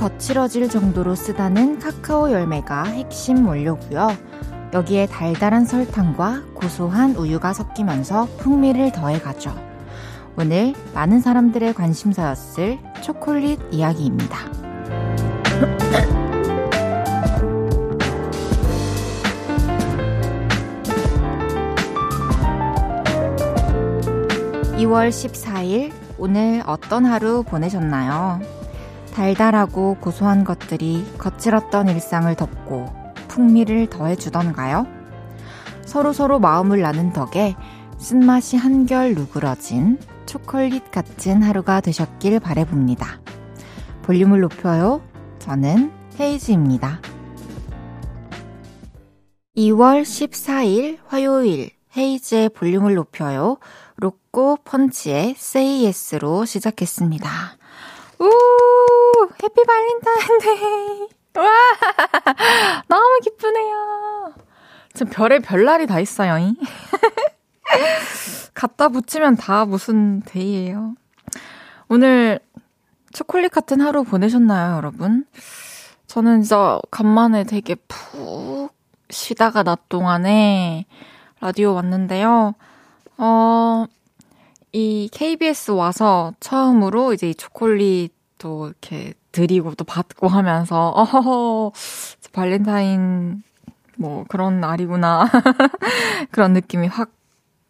거칠어질 정도로 쓰다는 카카오 열매가 핵심 원료고요. 여기에 달달한 설탕과 고소한 우유가 섞이면서 풍미를 더해가죠. 오늘 많은 사람들의 관심사였을 초콜릿 이야기입니다. 2월 14일 오늘 어떤 하루 보내셨나요? 달달하고 고소한 것들이 거칠었던 일상을 덮고 풍미를 더해주던가요? 서로 서로 마음을 나눈 덕에 쓴맛이 한결 누그러진 초콜릿 같은 하루가 되셨길 바래봅니다. 볼륨을 높여요. 저는 헤이즈입니다. 2월 14일 화요일 헤이즈의 볼륨을 높여요. 로꼬 펀치의 Say Yes로 시작했습니다. 우! Happy 발렌타인데이! 와! 너무 기쁘네요. 지금 별에 별날이 다 있어요. 갖다 붙이면 다 무슨 day예요. 오늘 초콜릿 같은 하루 보내셨나요, 여러분? 저는 진짜 간만에 되게 푹 쉬다가 낮 동안에 라디오 왔는데요. 어, 이 KBS 와서 처음으로 이제 이 초콜릿도 이렇게 드리고 또 받고 하면서, 어허허, 발렌타인 뭐 그런 날이구나. 그런 느낌이 확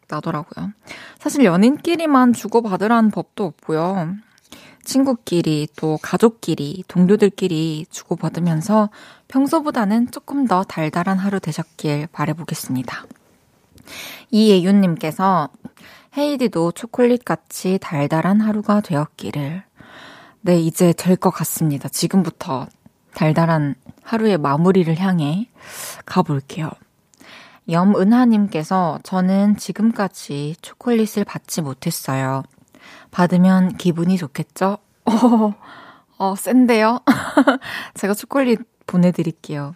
나더라고요. 사실 연인끼리만 주고받으라는 법도 없고요. 친구끼리 또 가족끼리 동료들끼리 주고받으면서 평소보다는 조금 더 달달한 하루 되셨길 바래보겠습니다. 이예윤님께서 헤이디도 초콜릿 같이 달달한 하루가 되었기를. 네, 이제 될 것 같습니다. 지금부터 달달한 하루의 마무리를 향해 가볼게요. 염은하님께서 저는 지금까지 초콜릿을 받지 못했어요. 받으면 기분이 좋겠죠? 어, 어 센데요? 제가 초콜릿 보내드릴게요.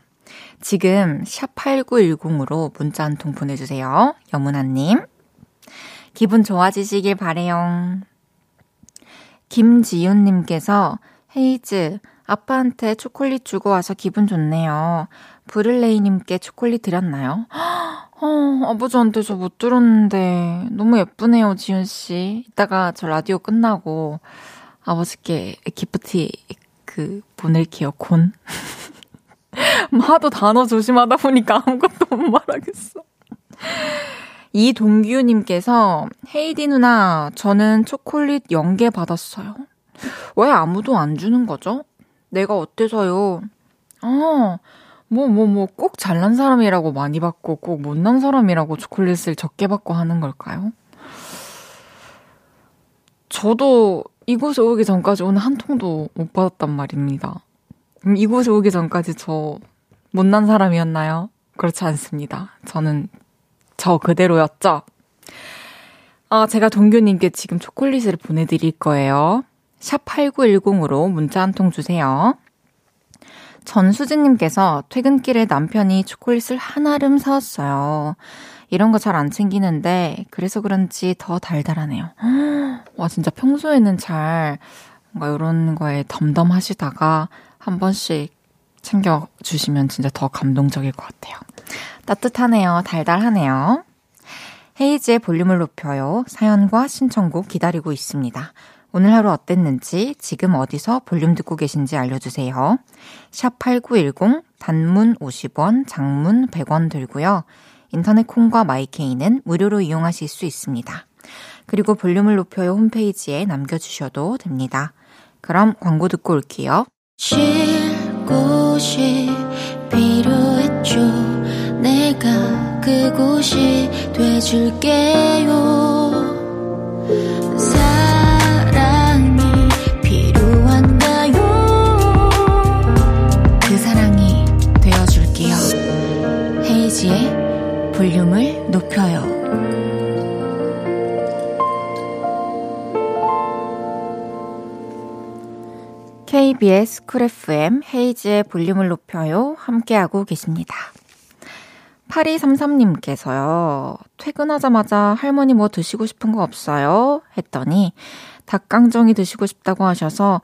지금 샵8910으로 문자 한 통 보내주세요. 여문아님. 기분 좋아지시길 바래요. 김지윤님께서 헤이즈, 아빠한테 초콜릿 주고 와서 기분 좋네요. 브를레이님께 초콜릿 드렸나요? 어, 아버지한테 저 못 들었는데 너무 예쁘네요, 지윤 씨. 이따가 저 라디오 끝나고 아버지께 기프티 그 보낼게요, 곤. 하도 단어 조심하다 보니까 아무것도 못 말하겠어. 이동규님께서 헤이디 누나 저는 초콜릿 0개 받았어요. 왜 아무도 안 주는 거죠? 내가 어때서요? 아, 뭐, 뭐, 뭐, 꼭 잘난 사람이라고 많이 받고, 꼭 못난 사람이라고 초콜릿을 적게 받고 하는 걸까요? 저도 이곳에 오기 전까지 오늘 한 통도 못 받았단 말입니다. 음, 이곳에 오기 전까지 저 못난 사람이었나요? 그렇지 않습니다. 저는 저 그대로였죠? 아, 제가 동규님께 지금 초콜릿을 보내드릴 거예요. 샵 8910으로 문자 한 통 주세요. 전수진님께서 퇴근길에 남편이 초콜릿을 한아름 사왔어요. 이런 거 잘 안 챙기는데, 그래서 그런지 더 달달하네요. 와, 진짜 평소에는 잘, 뭔가 이런 거에 덤덤하시다가, 한 번씩 챙겨주시면 진짜 더 감동적일 것 같아요. 따뜻하네요. 달달하네요. 헤이즈의 볼륨을 높여요. 사연과 신청곡 기다리고 있습니다. 오늘 하루 어땠는지, 지금 어디서 볼륨 듣고 계신지 알려주세요. 샵 8910, 단문 50원, 장문 100원 들고요. 인터넷 콩과 마이케이는 무료로 이용하실 수 있습니다. 그리고 볼륨을 높여요 홈페이지에 남겨주셔도 됩니다. 그럼 광고 듣고 올게요. 쉴 곳이 필요했죠. 내가 그곳이 돼줄게요. KBS 쿨 FM 헤이즈의 볼륨을 높여요. 함께하고 계십니다. 8233님께서요. 퇴근하자마자 할머니 뭐 드시고 싶은 거 없어요? 했더니 닭강정이 드시고 싶다고 하셔서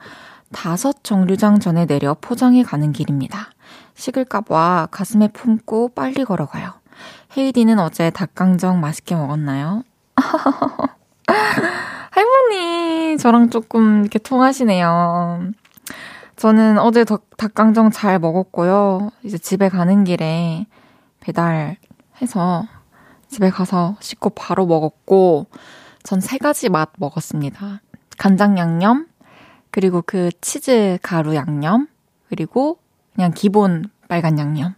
다섯 정류장 전에 내려 포장해 가는 길입니다. 식을까봐 가슴에 품고 빨리 걸어가요. 헤이디는 어제 닭강정 맛있게 먹었나요? 할머니, 저랑 조금 이렇게 통하시네요. 저는 어제 닭강정 잘 먹었고요. 이제 집에 가는 길에 배달해서 집에 가서 씻고 바로 먹었고, 전 세 가지 맛 먹었습니다. 간장 양념, 그리고 그 치즈 가루 양념, 그리고 그냥 기본 빨간 양념.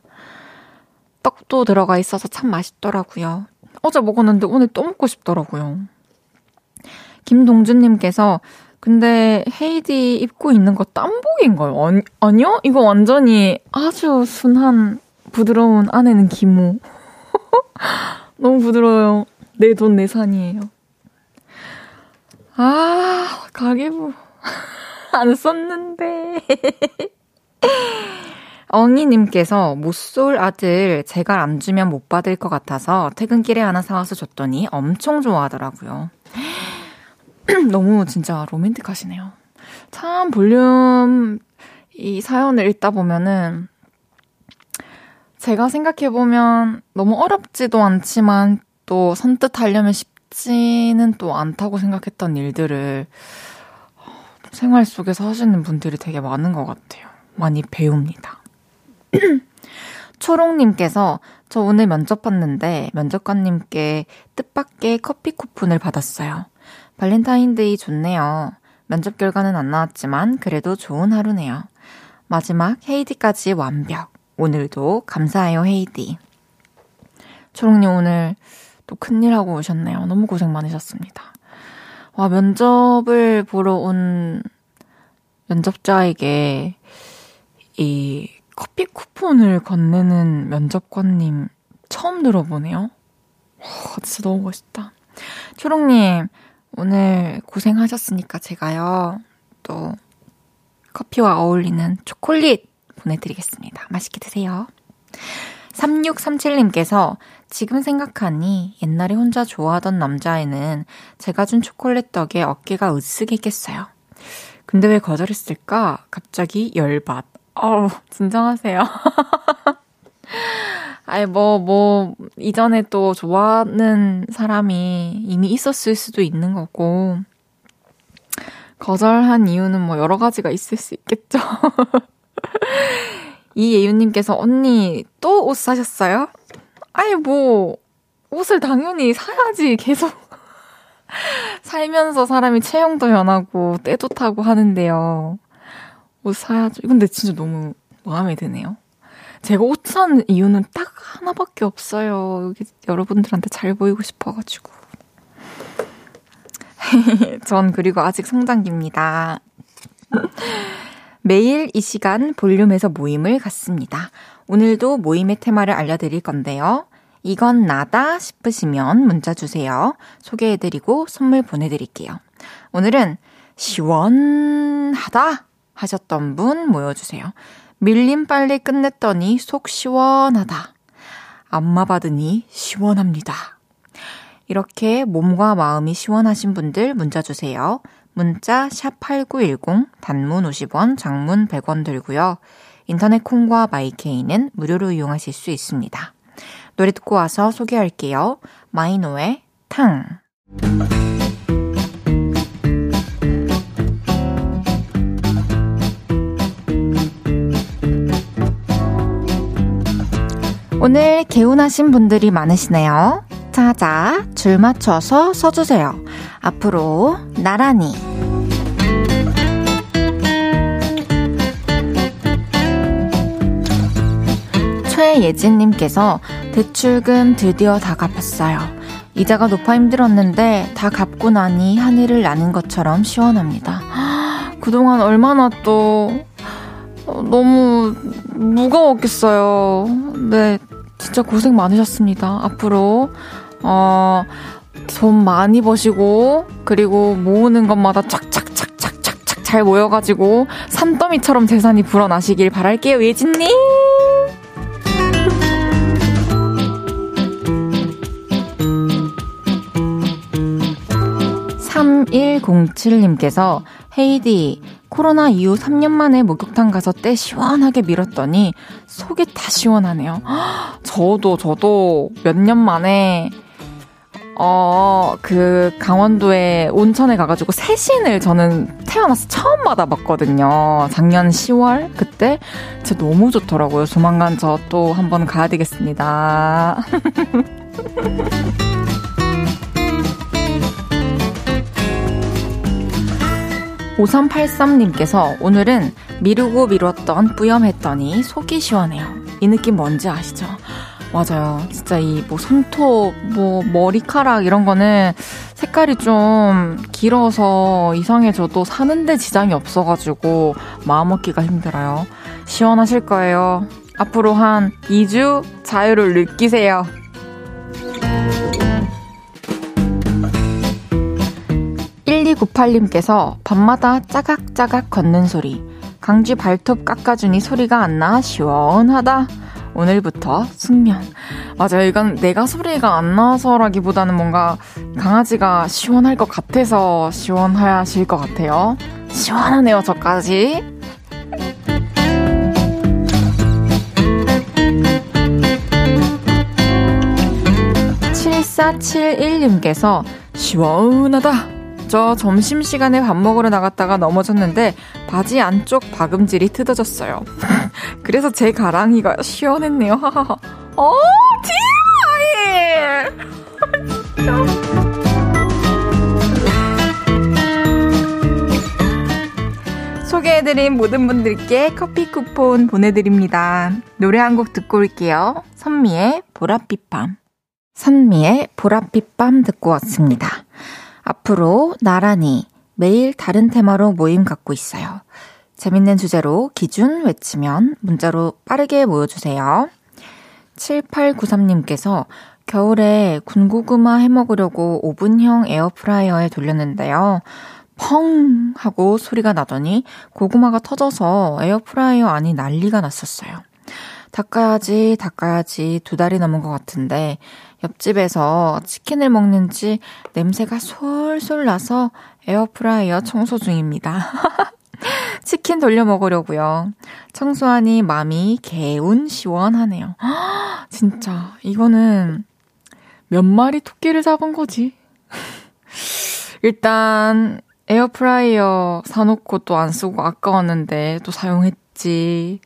떡도 들어가 있어서 참 맛있더라고요. 어제 먹었는데 오늘 또 먹고 싶더라고요. 김동준님께서 근데 헤이디 입고 있는 거 땀복인가요? 아니, 아니요? 이거 완전히 아주 순한 부드러운 안에는 기모. 너무 부드러워요. 내 돈 내산이에요. 아, 가계부. 안 썼는데. 엉이님께서 못쏠 아들 제가 안 주면 못 받을 것 같아서 퇴근길에 하나 사와서 줬더니 엄청 좋아하더라고요. 너무 진짜 로맨틱하시네요. 참 볼륨 이 사연을 읽다 보면은 제가 생각해보면 너무 어렵지도 않지만 또 선뜻 하려면 쉽지는 또 않다고 생각했던 일들을 생활 속에서 하시는 분들이 되게 많은 것 같아요. 많이 배웁니다. 초롱님께서 저 오늘 면접 봤는데 면접관님께 뜻밖의 커피 쿠폰을 받았어요. 발렌타인데이 좋네요. 면접 결과는 안 나왔지만 그래도 좋은 하루네요. 마지막 헤이디까지 완벽. 오늘도 감사해요, 헤이디. 초롱님 오늘 또 큰일 하고 오셨네요. 너무 고생 많으셨습니다. 와, 면접을 보러 온 면접자에게 이 커피 쿠폰을 건네는 면접관님 처음 들어보네요. 와, 진짜 너무 멋있다. 초롱님, 오늘 고생하셨으니까 제가요, 또 커피와 어울리는 초콜릿 보내드리겠습니다. 맛있게 드세요. 3637님께서 지금 생각하니 옛날에 혼자 좋아하던 남자애는 제가 준 초콜릿 덕에 어깨가 으쓱했겠어요. 근데 왜 거절했을까? 갑자기 열받. 어우, 진정하세요. 아니, 뭐, 뭐, 이전에 또 좋아하는 사람이 이미 있었을 수도 있는 거고, 거절한 이유는 뭐 여러 가지가 있을 수 있겠죠. 이예윤님께서, 언니, 또 옷 사셨어요? 아니, 뭐, 옷을 당연히 사야지, 계속. 살면서 사람이 체형도 변하고, 때도 타고 하는데요. 옷 사야죠. 근데 진짜 너무 마음에 드네요. 제가 옷 사는 이유는 딱 하나밖에 없어요. 여러분들한테 잘 보이고 싶어가지고. 전 그리고 아직 성장기입니다. 매일 이 시간 볼륨에서 모임을 갖습니다. 오늘도 모임의 테마를 알려드릴 건데요. 이건 나다 싶으시면 문자 주세요. 소개해드리고 선물 보내드릴게요. 오늘은 시원하다 하셨던 분 모여주세요. 밀림 빨리 끝냈더니 속 시원하다. 안마 받으니 시원합니다. 이렇게 몸과 마음이 시원하신 분들 문자 주세요. 문자 샵8910 단문 50원, 장문 100원 들고요. 인터넷 콩과 마이케이는 무료로 이용하실 수 있습니다. 노래 듣고 와서 소개할게요. 마이노의 탕. 오늘 개운하신 분들이 많으시네요. 자자, 줄 맞춰서 서주세요. 앞으로 나란히. 최예진님께서 대출금 드디어 다 갚았어요. 이자가 높아 힘들었는데 다 갚고 나니 하늘을 나는 것처럼 시원합니다. 그동안 얼마나 또 어, 너무 무거웠겠어요. 네, 진짜 고생 많으셨습니다. 앞으로, 어, 돈 많이 버시고, 그리고 모으는 것마다 착착착착착착 잘 모여가지고, 산더미처럼 재산이 불어나시길 바랄게요, 예진님! 3107님께서 헤이디, 코로나 이후 3년 만에 목욕탕 가서 때 시원하게 밀었더니 속이 다 시원하네요. 저도, 저도 몇 년 만에 어, 그, 강원도에 온천에 가가지고 새신을 저는 태어나서 처음 받아봤거든요. 작년 10월? 그때? 진짜 너무 좋더라고요. 조만간 저 또 한번 가야 되겠습니다. 5383님께서 오늘은 미루고 미뤘던 뿌염했더니 속이 시원해요. 이 느낌 뭔지 아시죠? 맞아요. 진짜 이 뭐 손톱, 뭐 머리카락 이런 거는 색깔이 좀 길어서 이상해져도 사는데 지장이 없어가지고 마음 먹기가 힘들어요. 시원하실 거예요. 앞으로 한 2주 자유를 느끼세요. 1298님께서 밤마다 짜각짜각 걷는 소리. 강쥐 발톱 깎아주니 소리가 안 나 시원하다. 오늘부터 숙면. 맞아요. 이건 내가 소리가 안 나서라기보다는 뭔가 강아지가 시원할 것 같아서 시원하실 것 같아요. 시원하네요, 저까지. 7471님께서 시원하다. 저 점심시간에 밥 먹으러 나갔다가 넘어졌는데 바지 안쪽 박음질이 뜯어졌어요. 그래서 제 가랑이가 시원했네요. 어, TMI! 소개해드린 모든 분들께 커피 쿠폰 보내드립니다. 노래 한 곡 듣고 올게요. 선미의 보랏빛 밤. 선미의 보랏빛 밤 듣고 왔습니다. 앞으로 나란히 매일 다른 테마로 모임 갖고 있어요. 재밌는 주제로 기준 외치면 문자로 빠르게 모여주세요. 7893님께서 겨울에 군고구마 해 먹으려고 오븐형 에어프라이어에 돌렸는데요. 펑! 하고 소리가 나더니 고구마가 터져서 에어프라이어 안이 난리가 났었어요. 닦아야지, 닦아야지 두 달이 넘은 것 같은데 옆집에서 치킨을 먹는지 냄새가 솔솔 나서 에어프라이어 청소 중입니다. 치킨 돌려 먹으려고요. 청소하니 마음이 개운 시원하네요. 진짜 이거는 몇 마리 토끼를 잡은 거지? 일단 에어프라이어 사놓고 또 안 쓰고 아까웠는데 또 사용했지.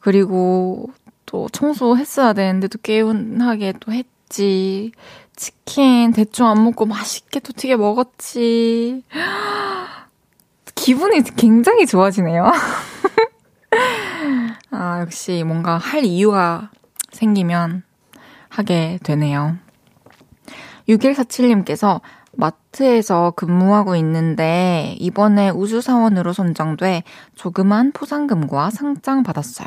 그리고 또 청소했어야 되는데 도 개운하게 또 했지. 치킨 대충 안 먹고 맛있게 또 튀겨 먹었지. 기분이 굉장히 좋아지네요. 아, 역시 뭔가 할 이유가 생기면 하게 되네요. 6147님께서 마트에서 근무하고 있는데 이번에 우주사원으로 선정돼 조그만 포상금과 상장 받았어요.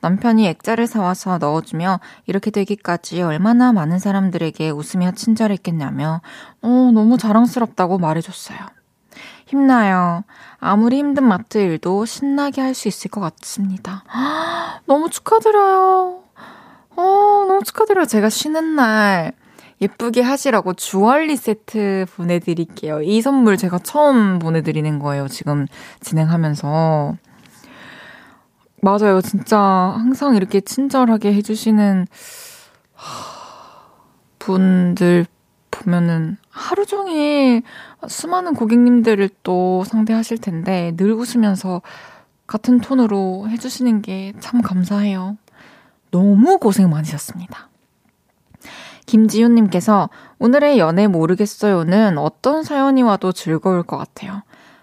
남편이 액자를 사와서 넣어주며 이렇게 되기까지 얼마나 많은 사람들에게 웃으며 친절했겠냐며 어, 너무 자랑스럽다고 말해줬어요. 힘나요. 아무리 힘든 마트 일도 신나게 할 수 있을 것 같습니다. 너무 축하드려요. 어, 너무 축하드려요. 제가 쉬는 날 예쁘게 하시라고 주얼리 세트 보내드릴게요. 이 선물 제가 처음 보내드리는 거예요. 지금 진행하면서. 맞아요. 진짜 항상 이렇게 친절하게 해주시는 분들 보면은 하루 종일 수많은 고객님들을 또 상대하실 텐데 늘 웃으면서 같은 톤으로 해주시는 게 참 감사해요. 너무 고생 많으셨습니다. 김지윤님께서 오늘의 연애 모르겠어요는 어떤 사연이 와도 즐거울 것 같아요.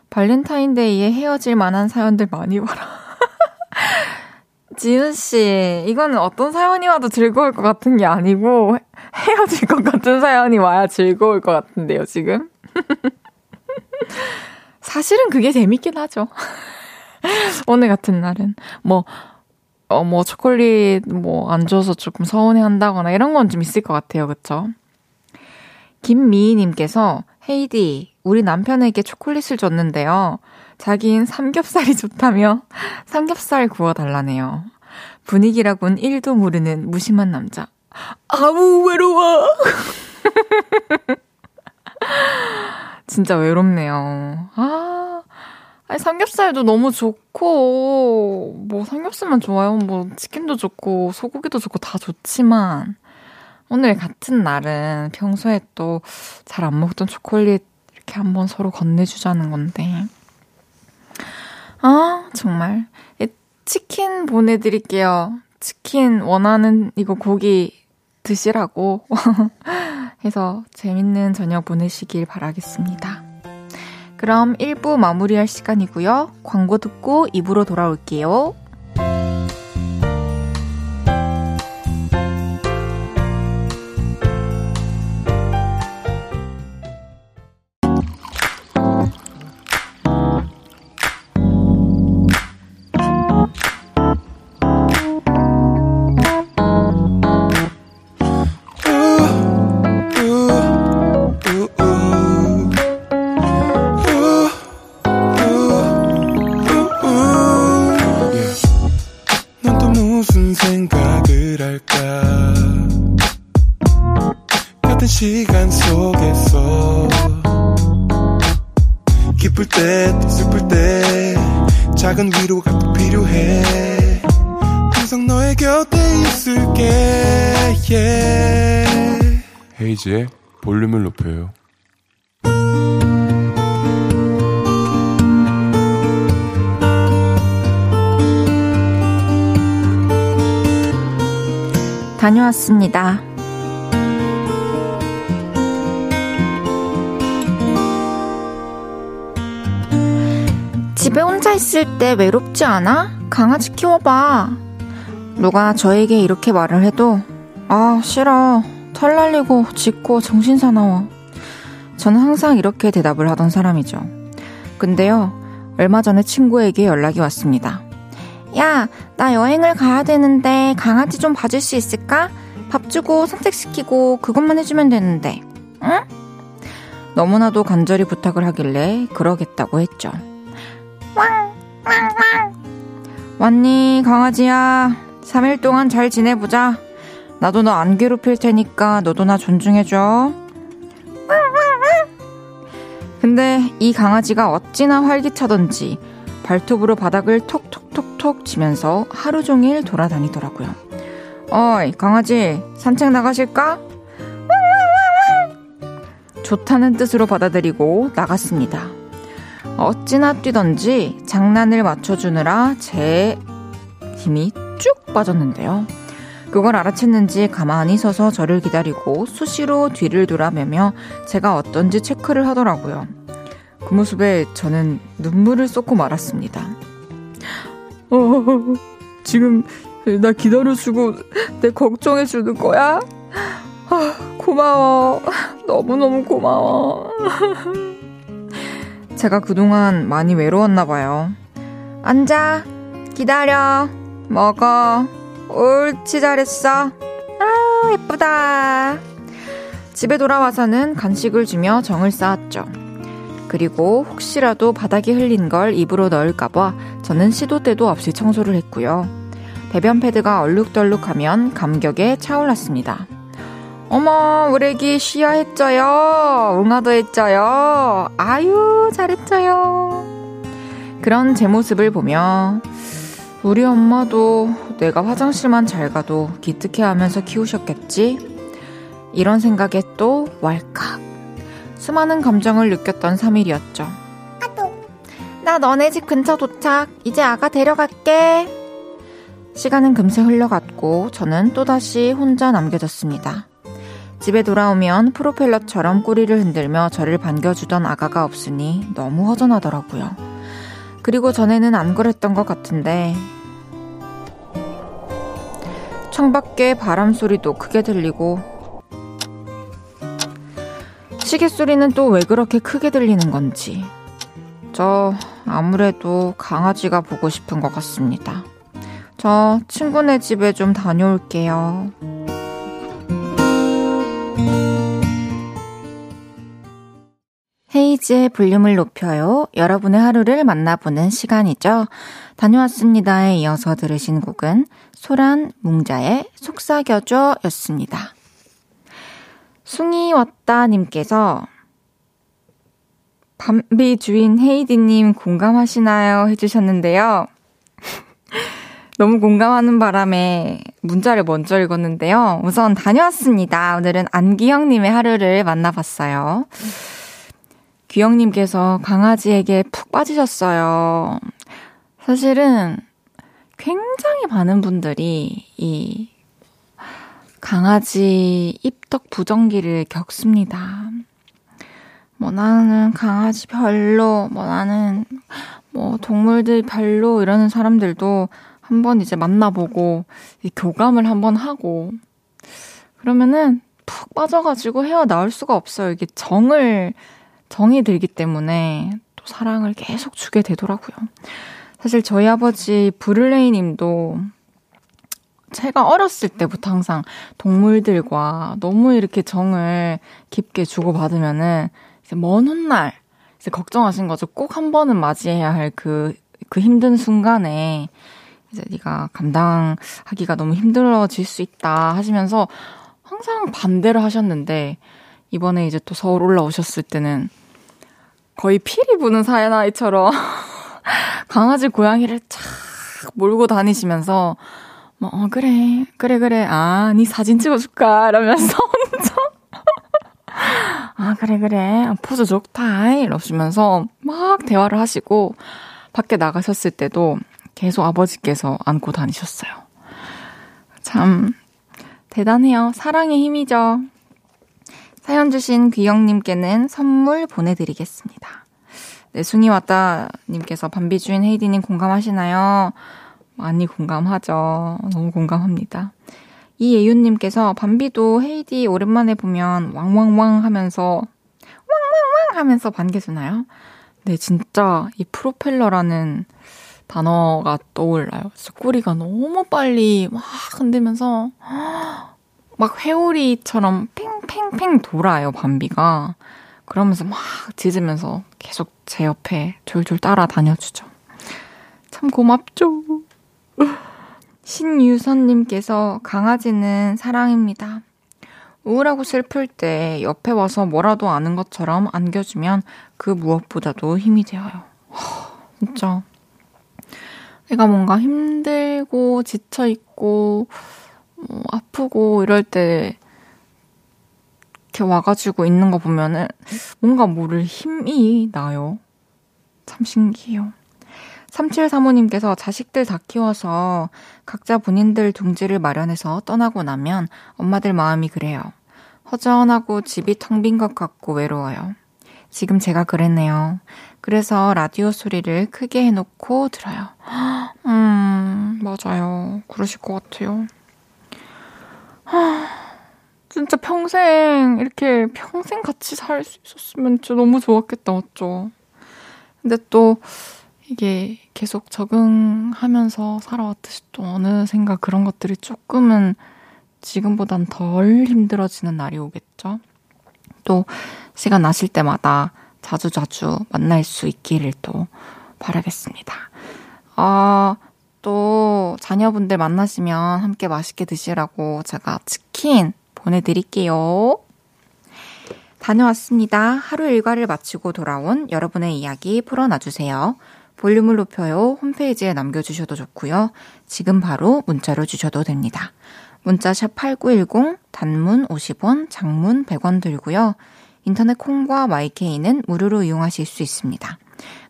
발렌타인데이에 헤어질 만한 사연들 많이 봐라. 지윤씨, 이거는 어떤 사연이 와도 즐거울 것 같은 게 아니고, 헤어질 것 같은 사연이 와야 즐거울 것 같은데요, 지금? 사실은 그게 재밌긴 하죠. 오늘 같은 날은. 뭐, 어, 뭐, 초콜릿, 뭐, 안 줘서 조금 서운해 한다거나 이런 건 좀 있을 것 같아요. 그쵸? 김미희님께서, 헤이디, 우리 남편에게 초콜릿을 줬는데요. 자기인 삼겹살이 좋다며 삼겹살 구워달라네요. 분위기라곤 1도 모르는 무심한 남자. 아우, 외로워! 진짜 외롭네요. 아, 아니, 삼겹살도 너무 좋고, 뭐, 삼겹살만 좋아요. 뭐, 치킨도 좋고, 소고기도 좋고, 다 좋지만, 오늘 같은 날은 평소에 또 잘 안 먹던 초콜릿 이렇게 한번 서로 건네주자는 건데. 아, 정말. 치킨 보내드릴게요. 치킨 원하는 이거 고기 드시라고 해서 재밌는 저녁 보내시길 바라겠습니다. 그럼 1부 마무리할 시간이고요. 광고 듣고 2부로 돌아올게요. 헤이지의 볼륨을 높여요. 다녀왔습니다. 집에 혼자 있을 때 외롭지 않아? 강아지 키워봐. 누가 저에게 이렇게 말을 해도, 아, 싫어. 털 날리고 짖고 정신 사나워. 저는 항상 이렇게 대답을 하던 사람이죠. 근데요, 얼마 전에 친구에게 연락이 왔습니다. 야, 나 여행을 가야 되는데 강아지 좀 봐줄 수 있을까? 밥 주고 산책시키고 그것만 해주면 되는데, 응? 너무나도 간절히 부탁을 하길래 그러겠다고 했죠. 왕, 왕, 왕. 왔니, 강아지야. 3일 동안 잘 지내보자. 나도 너 안 괴롭힐 테니까 너도 나 존중해줘. 근데 이 강아지가 어찌나 활기차던지 발톱으로 바닥을 톡톡톡톡 치면서 하루 종일 돌아다니더라고요. 어이, 강아지, 산책 나가실까? 좋다는 뜻으로 받아들이고 나갔습니다. 어찌나 뛰던지 장난을 맞춰주느라 제 힘이 쭉 빠졌는데요. 그걸 알아챘는지 가만히 서서 저를 기다리고 수시로 뒤를 돌아매며 제가 어떤지 체크를 하더라고요. 그 모습에 저는 눈물을 쏟고 말았습니다. 어, 지금 나 기다려주고 내 걱정해주는 거야? 아, 고마워. 너무너무 고마워. 제가 그동안 많이 외로웠나 봐요. 앉아. 기다려. 먹어. 옳지 잘했어. 아 예쁘다. 집에 돌아와서는 간식을 주며 정을 쌓았죠. 그리고 혹시라도 바닥에 흘린 걸 입으로 넣을까봐 저는 시도 때도 없이 청소를 했고요. 배변 패드가 얼룩덜룩하면 감격에 차올랐습니다. 어머, 우리 애기 쉬야 했죠요. 웅아도 했죠요. 아유, 잘했죠요. 그런 제 모습을 보며 우리 엄마도 내가 화장실만 잘 가도 기특해 하면서 키우셨겠지? 이런 생각에 또 왈칵. 수많은 감정을 느꼈던 3일이었죠. 아또. 나 너네 집 근처 도착. 이제 아가 데려갈게. 시간은 금세 흘러갔고 저는 또다시 혼자 남겨졌습니다. 집에 돌아오면 프로펠러처럼 꼬리를 흔들며 저를 반겨주던 아가가 없으니 너무 허전하더라고요. 그리고 전에는 안 그랬던 것 같은데 창밖에 바람 소리도 크게 들리고 시계 소리는 또 왜 그렇게 크게 들리는 건지 저 아무래도 강아지가 보고 싶은 것 같습니다. 저 친구네 집에 좀 다녀올게요. 헤이즈의 볼륨을 높여요. 여러분의 하루를 만나보는 시간이죠. 다녀왔습니다에 이어서 들으신 곡은 소란 뭉자의 속삭여줘 였습니다. 숭이 왔다 님께서 밤비 주인 헤이디님 공감하시나요? 해주셨는데요. 너무 공감하는 바람에 문자를 먼저 읽었는데요. 우선 다녀왔습니다. 오늘은 안기영님의 하루를 만나봤어요. 귀영님께서 강아지에게 푹 빠지셨어요. 사실은 굉장히 많은 분들이 이 강아지 입덕 부정기를 겪습니다. 뭐 나는 강아지 별로, 뭐 나는 뭐 동물들 별로 이러는 사람들도 한번 이제 만나보고 이 교감을 한번 하고 그러면은 푹 빠져가지고 헤어나올 수가 없어요. 이게 정을 정이 들기 때문에 또 사랑을 계속 주게 되더라고요. 사실 저희 아버지 브를레이 님도 제가 어렸을 때부터 항상 동물들과 너무 이렇게 정을 깊게 주고받으면은 이제 먼 훗날 이제 걱정하신 거죠. 꼭 한 번은 맞이해야 할 그, 그 힘든 순간에 이제 네가 감당하기가 너무 힘들어질 수 있다 하시면서 항상 반대를 하셨는데 이번에 이제 또 서울 올라오셨을 때는 거의 피리 부는 사나이처럼 강아지 고양이를 착 몰고 다니시면서 뭐 어, 그래 그래 그래 아니 사진 찍어줄까 이러면서 혼자 아 그래 그래 포즈 좋다 이러시면서 막 대화를 하시고 밖에 나가셨을 때도 계속 아버지께서 안고 다니셨어요. 참, 대단해요. 사랑의 힘이죠. 사연 주신 귀영님께는 선물 보내드리겠습니다. 네, 숭이 왔다님께서 밤비주인 헤이디님 공감하시나요? 많이 공감하죠. 너무 공감합니다. 이예윤님께서 밤비도 헤이디 오랜만에 보면 왕왕왕 하면서 왕왕왕 하면서 반겨주나요? 네, 진짜 이 프로펠러라는 단어가 떠올라요. 진짜 꼬리가 너무 빨리 막 흔들면서 막 회오리처럼 팽팽팽 돌아요, 밤비가. 그러면서 막 짖으면서 계속 제 옆에 졸졸 따라다녀주죠. 참 고맙죠. 신유선님께서 강아지는 사랑입니다. 우울하고 슬플 때 옆에 와서 뭐라도 아는 것처럼 안겨주면 그 무엇보다도 힘이 되어요. 진짜 내가 뭔가 힘들고 지쳐있고, 뭐 아프고 이럴 때, 이렇게 와가지고 있는 거 보면은 뭔가 모를 힘이 나요. 참 신기해요. 3735님께서 자식들 다 키워서 각자 본인들 둥지를 마련해서 떠나고 나면 엄마들 마음이 그래요. 허전하고 집이 텅 빈 것 같고 외로워요. 지금 제가 그랬네요. 그래서 라디오 소리를 크게 해놓고 들어요. 음, 맞아요. 그러실 것 같아요. 진짜 평생, 이렇게 평생 같이 살 수 있었으면 진짜 너무 좋았겠다, 맞죠? 근데 또, 이게 계속 적응하면서 살아왔듯이 또 어느샌가 그런 것들이 조금은 지금보단 덜 힘들어지는 날이 오겠죠? 또, 시간 나실 때마다 자주자주 만날 수 있기를 또 바라겠습니다. 아, 또 자녀분들 만나시면 함께 맛있게 드시라고 제가 치킨 보내드릴게요. 다녀왔습니다. 하루 일과를 마치고 돌아온 여러분의 이야기 풀어놔주세요. 볼륨을 높여요. 홈페이지에 남겨주셔도 좋고요. 지금 바로 문자로 주셔도 됩니다. 문자 샵 8910, 단문 50원, 장문 100원 들고요. 인터넷 콩과 마이케이는 무료로 이용하실 수 있습니다.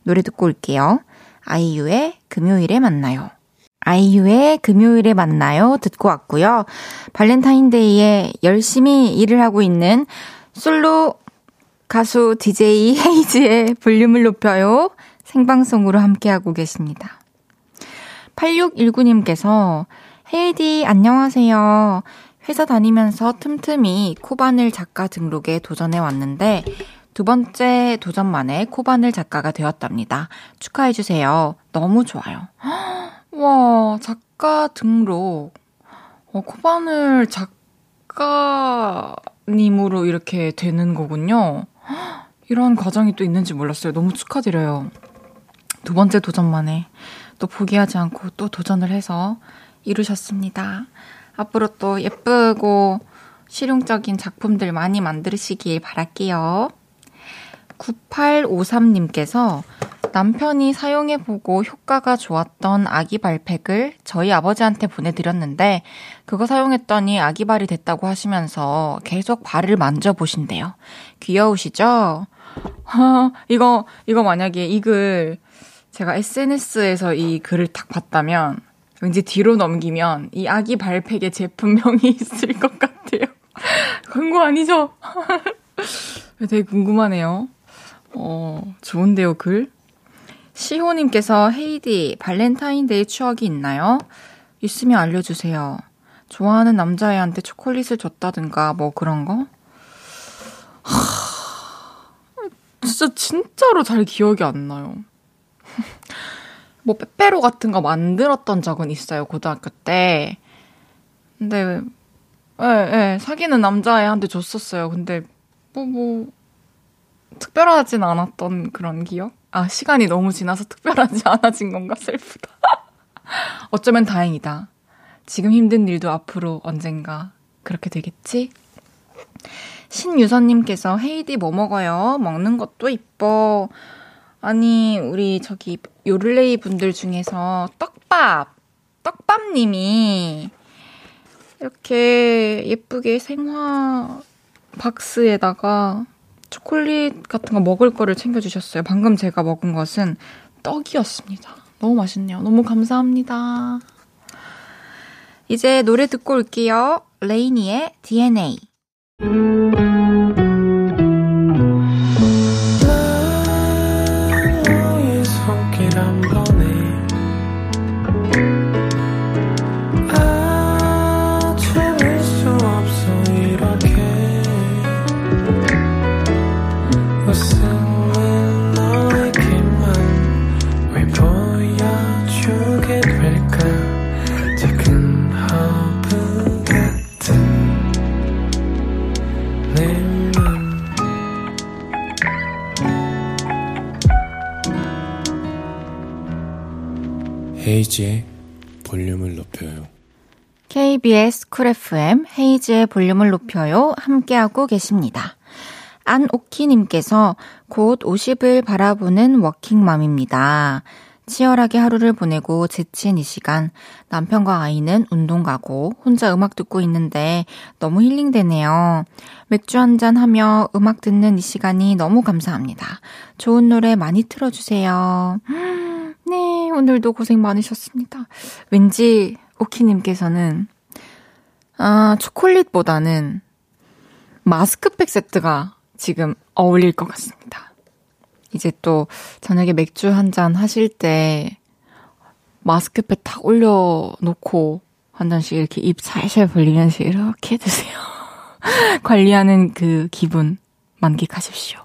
노래 듣고 올게요. 아이유의 금요일에 만나요. 아이유의 금요일에 만나요. 듣고 왔고요. 발렌타인데이에 열심히 일을 하고 있는 솔로 가수 DJ 헤이즈의 볼륨을 높여요. 생방송으로 함께하고 계십니다. 8619님께서 헤이디 안녕하세요. 회사 다니면서 틈틈이 코바늘 작가 등록에 도전해 왔는데 두 번째 도전 만에 코바늘 작가가 되었답니다. 축하해 주세요. 너무 좋아요. 와, 작가 등록. 어, 코바늘 작가님으로 이렇게 되는 거군요. 이런 과정이 또 있는지 몰랐어요. 너무 축하드려요. 두 번째 도전 만에 또 포기하지 않고 또 도전을 해서 이루셨습니다. 앞으로 또 예쁘고 실용적인 작품들 많이 만드시길 바랄게요. 9853님께서 남편이 사용해보고 효과가 좋았던 아기 발팩을 저희 아버지한테 보내드렸는데 그거 사용했더니 아기 발이 됐다고 하시면서 계속 발을 만져보신대요. 귀여우시죠? 하, 이거, 이거 만약에 이 글 제가 SNS에서 이 글을 딱 봤다면 왠지 뒤로 넘기면 이 아기 발팩의 제품명이 있을 것 같아요. 광고 아니죠? 되게 궁금하네요. 어, 좋은데요, 글? 시호님께서 헤이디, 발렌타인데이 추억이 있나요? 있으면 알려주세요. 좋아하는 남자애한테 초콜릿을 줬다든가, 뭐 그런 거? 하, 진짜, 진짜로 잘 기억이 안 나요. 뭐, 빼빼로 같은 거 만들었던 적은 있어요, 고등학교 때. 근데, 예, 예, 사귀는 남자애한테 줬었어요. 근데, 뭐, 뭐, 특별하진 않았던 그런 기억? 아, 시간이 너무 지나서 특별하지 않아진 건가 슬프다. 어쩌면 다행이다. 지금 힘든 일도 앞으로 언젠가 그렇게 되겠지? 신유선님께서 헤이디 뭐 먹어요? 먹는 것도 이뻐. 아니, 우리 저기 요를레이 분들 중에서 떡밥, 떡밥님이 이렇게 예쁘게 생화 박스에다가 초콜릿 같은 거 먹을 거를 챙겨주셨어요. 방금 제가 먹은 것은 떡이었습니다. 너무 맛있네요. 너무 감사합니다. 이제 노래 듣고 올게요. 레이니의 DNA. 헤이즈의 볼륨을 높여요. KBS Cool FM 헤이즈의 볼륨을 높여요. 함께하고 계십니다. 안오키님께서 곧 50을 바라보는 워킹맘입니다. 치열하게 하루를 보내고 지친 이 시간 남편과 아이는 운동 가고 혼자 음악 듣고 있는데 너무 힐링되네요. 맥주 한잔 하며 음악 듣는 이 시간이 너무 감사합니다. 좋은 노래 많이 틀어주세요. 네, 오늘도 고생 많으셨습니다. 왠지 오키님께서는 아, 초콜릿보다는 마스크팩 세트가 지금 어울릴 것 같습니다. 이제 또 저녁에 맥주 한 잔 하실 때 마스크팩 탁 올려놓고 한 잔씩 이렇게 입 살살 벌리면서 이렇게 드세요. 관리하는 그 기분 만끽하십시오.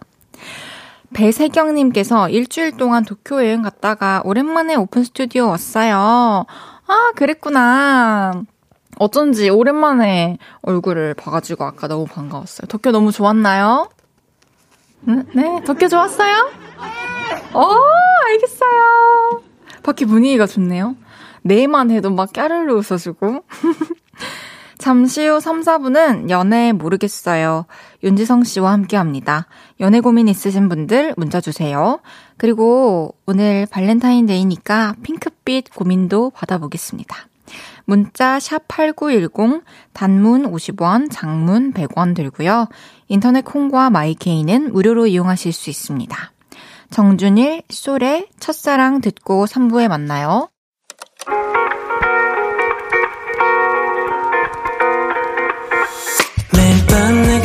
배세경님께서 일주일 동안 도쿄 여행 갔다가 오랜만에 오픈 스튜디오 왔어요. 아, 그랬구나. 어쩐지 오랜만에 얼굴을 봐가지고 아까 너무 반가웠어요. 도쿄 너무 좋았나요? 네, 네. 도쿄 좋았어요? 어, 알겠어요. 밖에 분위기가 좋네요. 내만 해도 막 까르르 웃어주고. 잠시 후 3, 4분은 연애 모르겠어요. 윤지성 씨와 함께 합니다. 연애 고민 있으신 분들 문자 주세요. 그리고 오늘 발렌타인데이니까 핑크빛 고민도 받아보겠습니다. 문자 샵 8910 단문 50원, 장문 100원 들고요. 인터넷 콩과 마이케이는 무료로 이용하실 수 있습니다. 정준일, 솔의 첫사랑 듣고 3부에 만나요.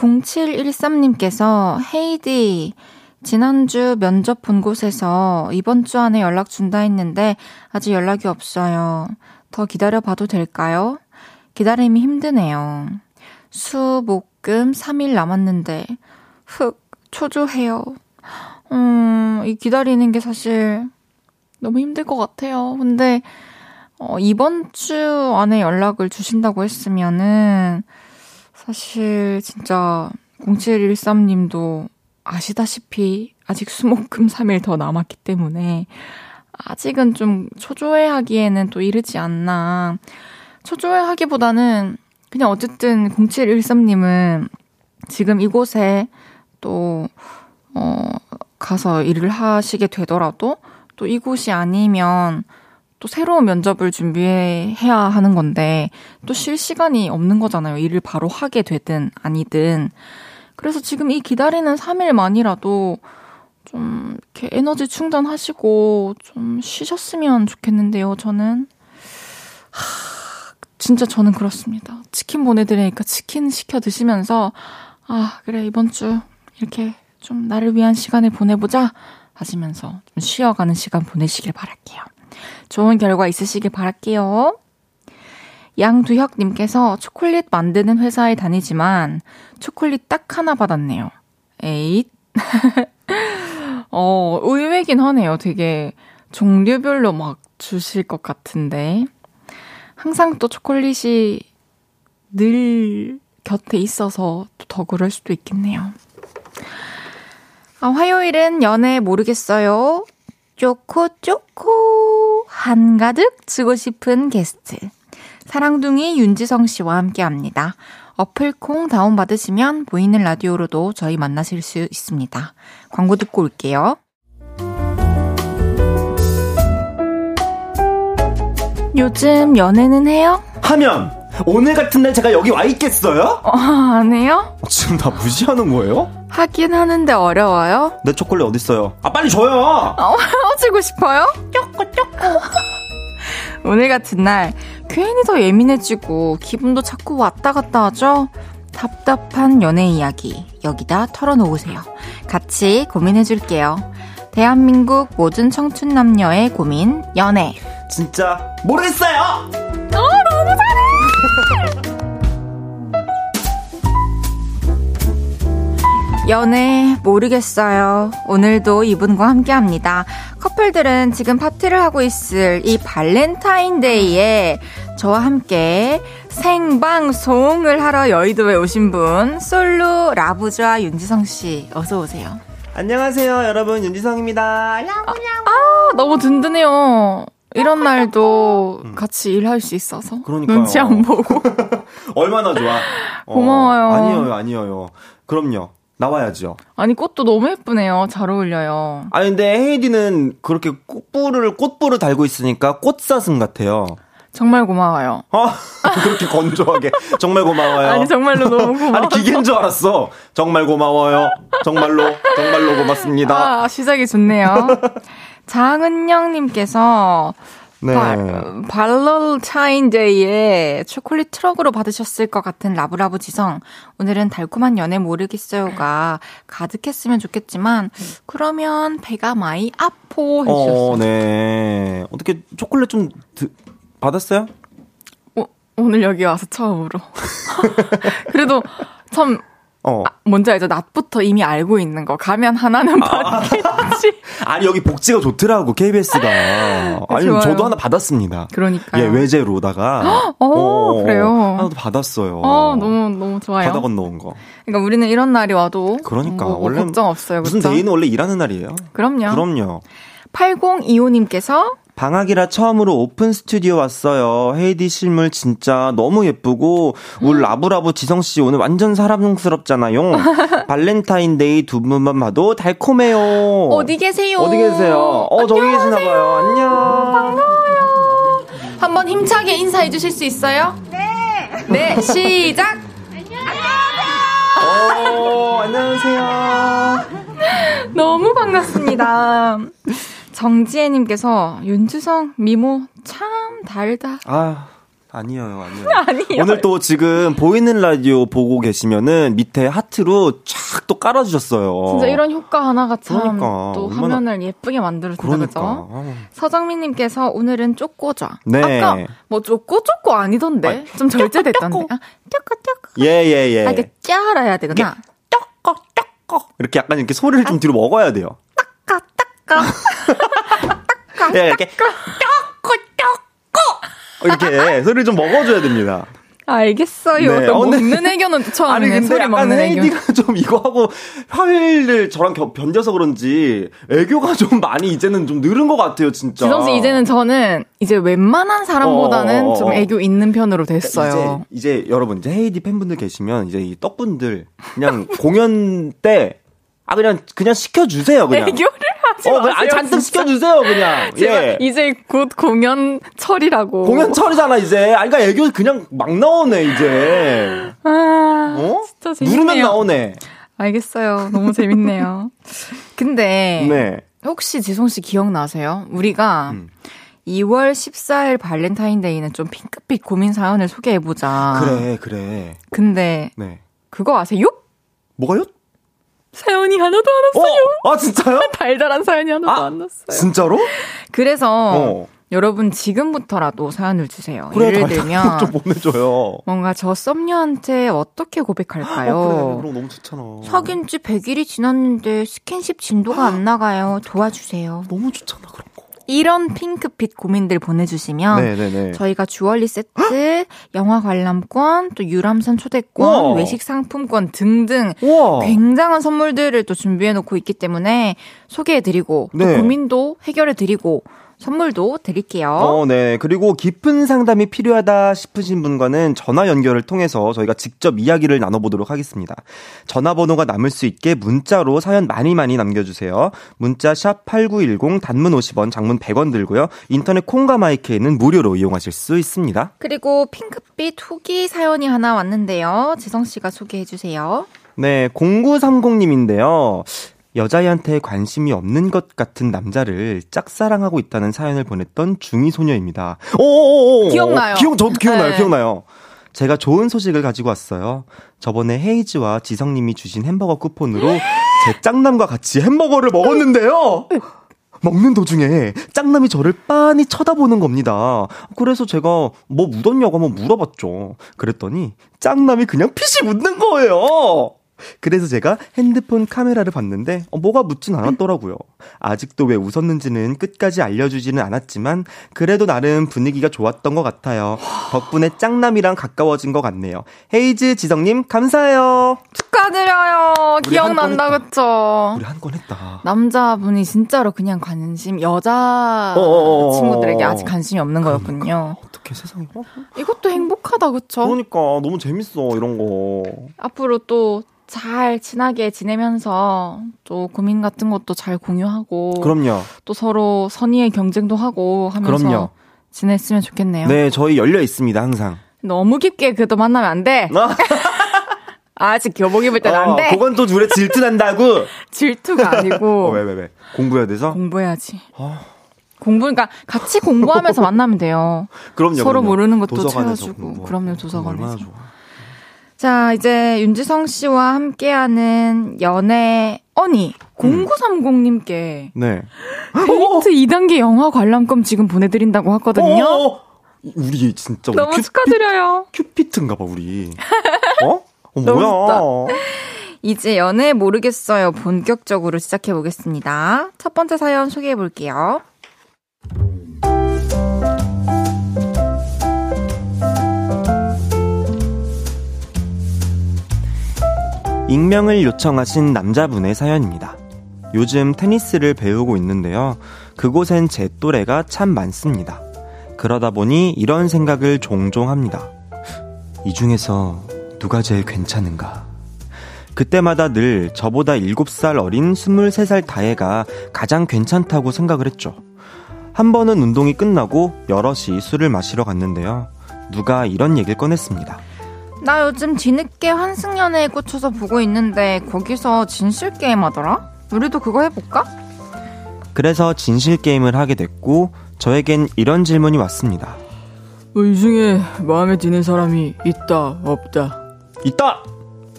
0713님께서 헤이디 지난주 면접 본 곳에서 이번 주 안에 연락 준다 했는데 아직 연락이 없어요. 더 기다려 봐도 될까요? 기다림이 힘드네요. 수, 목, 금 3일 남았는데 흑 초조해요. 음, 이 기다리는 게 사실 너무 힘들 것 같아요. 근데, 어, 이번 주 안에 연락을 주신다고 했으면은, 사실 진짜 0713님도 아시다시피 아직 수목금 3일 더 남았기 때문에 아직은 좀 초조해 하기에는 또 이르지 않나. 초조해 하기보다는 그냥 어쨌든 0713님은 지금 이곳에 또, 어, 가서 일을 하시게 되더라도 또 이곳이 아니면 또 새로운 면접을 준비해야 하는 건데 또 쉴 시간이 없는 거잖아요. 일을 바로 하게 되든 아니든. 그래서 지금 이 기다리는 3일만이라도 좀 이렇게 에너지 충전하시고 좀 쉬셨으면 좋겠는데요, 저는. 하, 진짜 저는 그렇습니다. 치킨 보내드리니까 치킨 시켜 드시면서, 아, 그래, 이번 주 이렇게 좀 나를 위한 시간을 보내보자 하시면서 좀 쉬어가는 시간 보내시길 바랄게요. 좋은 결과 있으시길 바랄게요. 양두혁님께서 초콜릿 만드는 회사에 다니지만 초콜릿 딱 하나 받았네요. 에잇. 어, 의외긴 하네요. 되게 종류별로 막 주실 것 같은데. 항상 또 초콜릿이 늘 곁에 있어서 더 그럴 수도 있겠네요. 아, 화요일은 연애 모르겠어요. 쪼코 쪼코 한가득 주고 싶은 게스트. 사랑둥이 윤지성 씨와 함께 합니다. 어플 콩 다운 받으시면 보이는 라디오로도 저희 만나실 수 있습니다. 광고 듣고 올게요. 요즘 연애는 해요? 하면 오늘 같은 날 제가 여기 와 있겠어요? 어, 안 해요? 지금 나 무시하는 거예요? 하긴 하는데 어려워요? 내 초콜릿 어딨어요? 아 빨리 줘요! 어, 헤어지고 싶어요? 쪼꼬 쪼꼬 오늘 같은 날 괜히 더 예민해지고 기분도 자꾸 왔다 갔다 하죠? 답답한 연애 이야기 여기다 털어놓으세요. 같이 고민해줄게요. 대한민국 모든 청춘 남녀의 고민 연애 진짜 모르겠어요! 어 너무 잘해! 연애 모르겠어요. 오늘도 이분과 함께 합니다. 커플들은 지금 파티를 하고 있을 이 발렌타인데이에 저와 함께 생방송을 하러 여의도에 오신 분, 솔로 라부좌 윤지성 씨, 어서 오세요. 안녕하세요, 여러분. 윤지성입니다. 아, 아, 너무 든든해요. 이런 날도 음. 같이 일할 수 있어서. 그러니까요. 눈치 안 보고. 얼마나 좋아. 어, 고마워요. 아니에요, 아니에요. 그럼요. 나와야죠. 아니 꽃도 너무 예쁘네요. 잘 어울려요. 아니 근데 헤이디는 그렇게 꽃불을 꽃불을 달고 있으니까 꽃사슴 같아요. 정말 고마워요. 어? 그렇게 건조하게 정말 고마워요. 아니 정말로 너무 고마워. 아니 기계인 줄 알았어. 정말 고마워요. 정말로 정말로 고맙습니다. 아 시작이 좋네요. 장은영님께서 네. 발런타인데이에 초콜릿 트럭으로 받으셨을 것 같은 love love 지성. 오늘은 달콤한 연애 모르겠어요가 가득했으면 좋겠지만, 그러면 배가 많이 아포 해주셨어요. 어, 네. 어떻게 초콜릿 좀 드, 받았어요? 오, 어, 오늘 여기 와서 처음으로. 그래도 참 어. 아, 뭔지 알죠? 낮부터 이미 알고 있는 거. 가면 하나는 받겠지. 아. 니 여기 복지가 좋더라고, KBS가. 아니, 좋아요. 저도 하나 받았습니다. 그러니까. 예, 외제로다가. 어, 어, 그래요? 하나도 받았어요. 어, 너무, 너무 좋아요. 바다 건너온 거. 그러니까 우리는 이런 날이 와도. 그러니까. 뭐, 뭐 원래. 걱정 없어요. 무슨 그쵸? 데이는 원래 일하는 날이에요. 그럼요. 그럼요. 8025님께서 방학이라 처음으로 오픈 스튜디오 왔어요. 헤이디 실물 진짜 너무 예쁘고 울 음. love love 지성 씨 오늘 완전 사랑스럽잖아요. 발렌타인데이 두 분만 봐도 달콤해요. 어디 계세요? 어디 계세요? 어 저기 계시나 봐요. 안녕. 반가워요. 한번 힘차게 인사해 주실 수 있어요? 네. 네, 시작. 안녕하세요. 오, 안녕하세요. 너무 반갑습니다. 정지혜님께서 윤주성 미모 참 달다. 아. 아니에요, 아니에요. 아니요. 오늘 또 지금 보이는 라디오 보고 계시면은 밑에 하트로 쫙 또 깔아주셨어요. 진짜 이런 효과 하나가 참또 그러니까, 화면을 예쁘게 만들어준다, 그러니까. 그죠? 아. 서정민님께서 오늘은 쪼꼬죠. 네. 아까 뭐 쪼꼬 쪼꼬 아니던데? 아니, 좀 절제됐던데. 쪼꼬 쪼꼬. 예, 예, 예. 아, 이게 짜라 해야 되구나. 쪼꼬 쪼꼬. 이렇게 약간 이렇게 소리를 좀 뒤로 먹어야 돼요. 따까. 예, 이렇게. 쪼꼬, 쪼꼬. 이렇게 소리를 좀 먹어줘야 됩니다. 알겠어요. 네. 또 어, 먹는 애교는 처음이네. 아니 근데 소리 약간 헤이디가 좀 이거 하고 화요일을 저랑 겨, 견뎌서 그런지 애교가 좀 많이 이제는 좀 늘은 것 같아요, 진짜. 지성 씨 이제는 저는 이제 웬만한 사람보다는 어, 어, 어, 좀 애교 있는 편으로 됐어요. 이제, 이제 여러분 이제 헤이디 팬분들 계시면 이제 이 떡분들 그냥 공연 때 아 그냥 그냥 시켜주세요 그냥. 애교를 하지 어, 마세요. 아 잔뜩 시켜주세요 그냥. 예. 이제 곧 공연 철이라고. 공연 철이잖아 이제. 아 그러니까 애교 그냥 막 나오네 이제. 아, 어? 진짜 재밌네요. 누르면 나오네. 알겠어요. 너무 재밌네요. 근데 네. 혹시 지송 씨 기억나세요? 우리가 음. 2월 14일 발렌타인데이는 좀 핑크빛 고민 사연을 소개해보자. 그래, 그래. 근데, 네. 그거 아세요? 뭐가요? 사연이 하나도 안 왔어요. 어? 아, 진짜요? 달달한 사연이 하나도 아, 안 왔어요. 진짜로? 그래서, 어. 여러분 지금부터라도 사연을 주세요. 그래, 예를 들면 좀 보내줘요. 뭔가 저 썸녀한테 어떻게 고백할까요? 어, 그래, 그럼 너무 좋잖아. 사귄 지 100일이 지났는데 스킨십 진도가 안 나가요. 도와주세요. 너무 좋잖아 그럼. 이런 핑크빛 고민들 보내주시면 네네네. 저희가 주얼리 세트, 영화 관람권, 또 유람선 초대권, 우와. 외식 상품권 등등 우와. 굉장한 선물들을 또 준비해놓고 있기 때문에 소개해드리고 네. 또 고민도 해결해드리고 선물도 드릴게요. 어, 네. 그리고 깊은 상담이 필요하다 싶으신 분과는 전화 연결을 통해서 저희가 직접 이야기를 나눠보도록 하겠습니다. 전화번호가 남을 수 있게 문자로 사연 많이 많이 남겨주세요. 문자 샵 8910 단문 50원, 장문 100원 들고요. 인터넷 콩과 마이크에는 무료로 이용하실 수 있습니다. 그리고 핑크빛 후기 사연이 하나 왔는데요. 지성씨가 소개해주세요. 네, 0930님인데요. 여자애한테 관심이 없는 것 같은 남자를 짝사랑하고 있다는 사연을 보냈던 중이 소녀입니다. 오, 기억나요? 기억 저도 기억나요. 네. 기억나요. 제가 좋은 소식을 가지고 왔어요. 저번에 헤이즈와 지성님이 주신 햄버거 쿠폰으로 제 짝남과 같이 햄버거를 먹었는데요. 먹는 도중에 짝남이 저를 빤히 쳐다보는 겁니다. 그래서 제가 뭐 묻었냐고 한번 물어봤죠. 그랬더니 짝남이 그냥 피식 웃는 거예요. 그래서 제가 핸드폰 카메라를 봤는데 어, 뭐가 묻진 않았더라고요. 아직도 왜 웃었는지는 끝까지 알려주지는 않았지만 그래도 나름 분위기가 좋았던 것 같아요. 덕분에 짱남이랑 가까워진 것 같네요. 헤이즈 지성님 감사해요. 축하드려요. 기억난다 그쵸? 우리 한 건 했다. 남자분이 진짜로 그냥 관심 여자 어어어어. 친구들에게 아직 관심이 없는 거였군요. 어떻게 세상에? 어? 이것도 행복하다 그쵸? 그러니까 너무 재밌어 이런 거. 앞으로 또 잘 친하게 지내면서 또 고민 같은 것도 잘 공유하고 그럼요. 또 서로 선의의 경쟁도 하고 하면서 그럼요. 지냈으면 좋겠네요. 네, 저희 열려 있습니다, 항상. 너무 깊게 그래도 만나면 안 돼. 아직 교복 입을 때는 어, 안 돼. 그건 또 둘에 질투난다고. 질투가 아니고. 어, 왜, 왜, 왜? 공부해야 돼서? 공부해야지. 어. 공부, 그러니까 같이 공부하면서 만나면 돼요. 그럼요. 서로 그럼요. 모르는 것도 채워주고. 그럼요, 도서관에서. 자, 이제 윤지성 씨와 함께하는 연애 언니 0930님께 네. 데이트 2단계 영화 관람권 지금 보내드린다고 하거든요. 어어어. 우리 진짜 너무 큐피, 축하드려요. 큐피트인가 봐 우리. 어? 어 뭐야? 이제 연애 모르겠어요. 본격적으로 시작해 보겠습니다. 첫 번째 사연 소개해 볼게요. 익명을 요청하신 남자분의 사연입니다. 요즘 테니스를 배우고 있는데요. 그곳엔 제 또래가 참 많습니다. 그러다 보니 이런 생각을 종종 합니다. 이 중에서 누가 제일 괜찮은가? 그때마다 늘 저보다 7살 어린 23살 다혜가 가장 괜찮다고 생각을 했죠. 한 번은 운동이 끝나고 여럿이 술을 마시러 갔는데요. 누가 이런 얘기를 꺼냈습니다. 나 요즘 뒤늦게 환승연애에 꽂혀서 보고 있는데 거기서 진실 게임 하더라? 우리도 그거 해볼까? 그래서 진실 게임을 하게 됐고 저에겐 이런 질문이 왔습니다. 어, 이 중에 마음에 드는 사람이 있다 없다? 있다.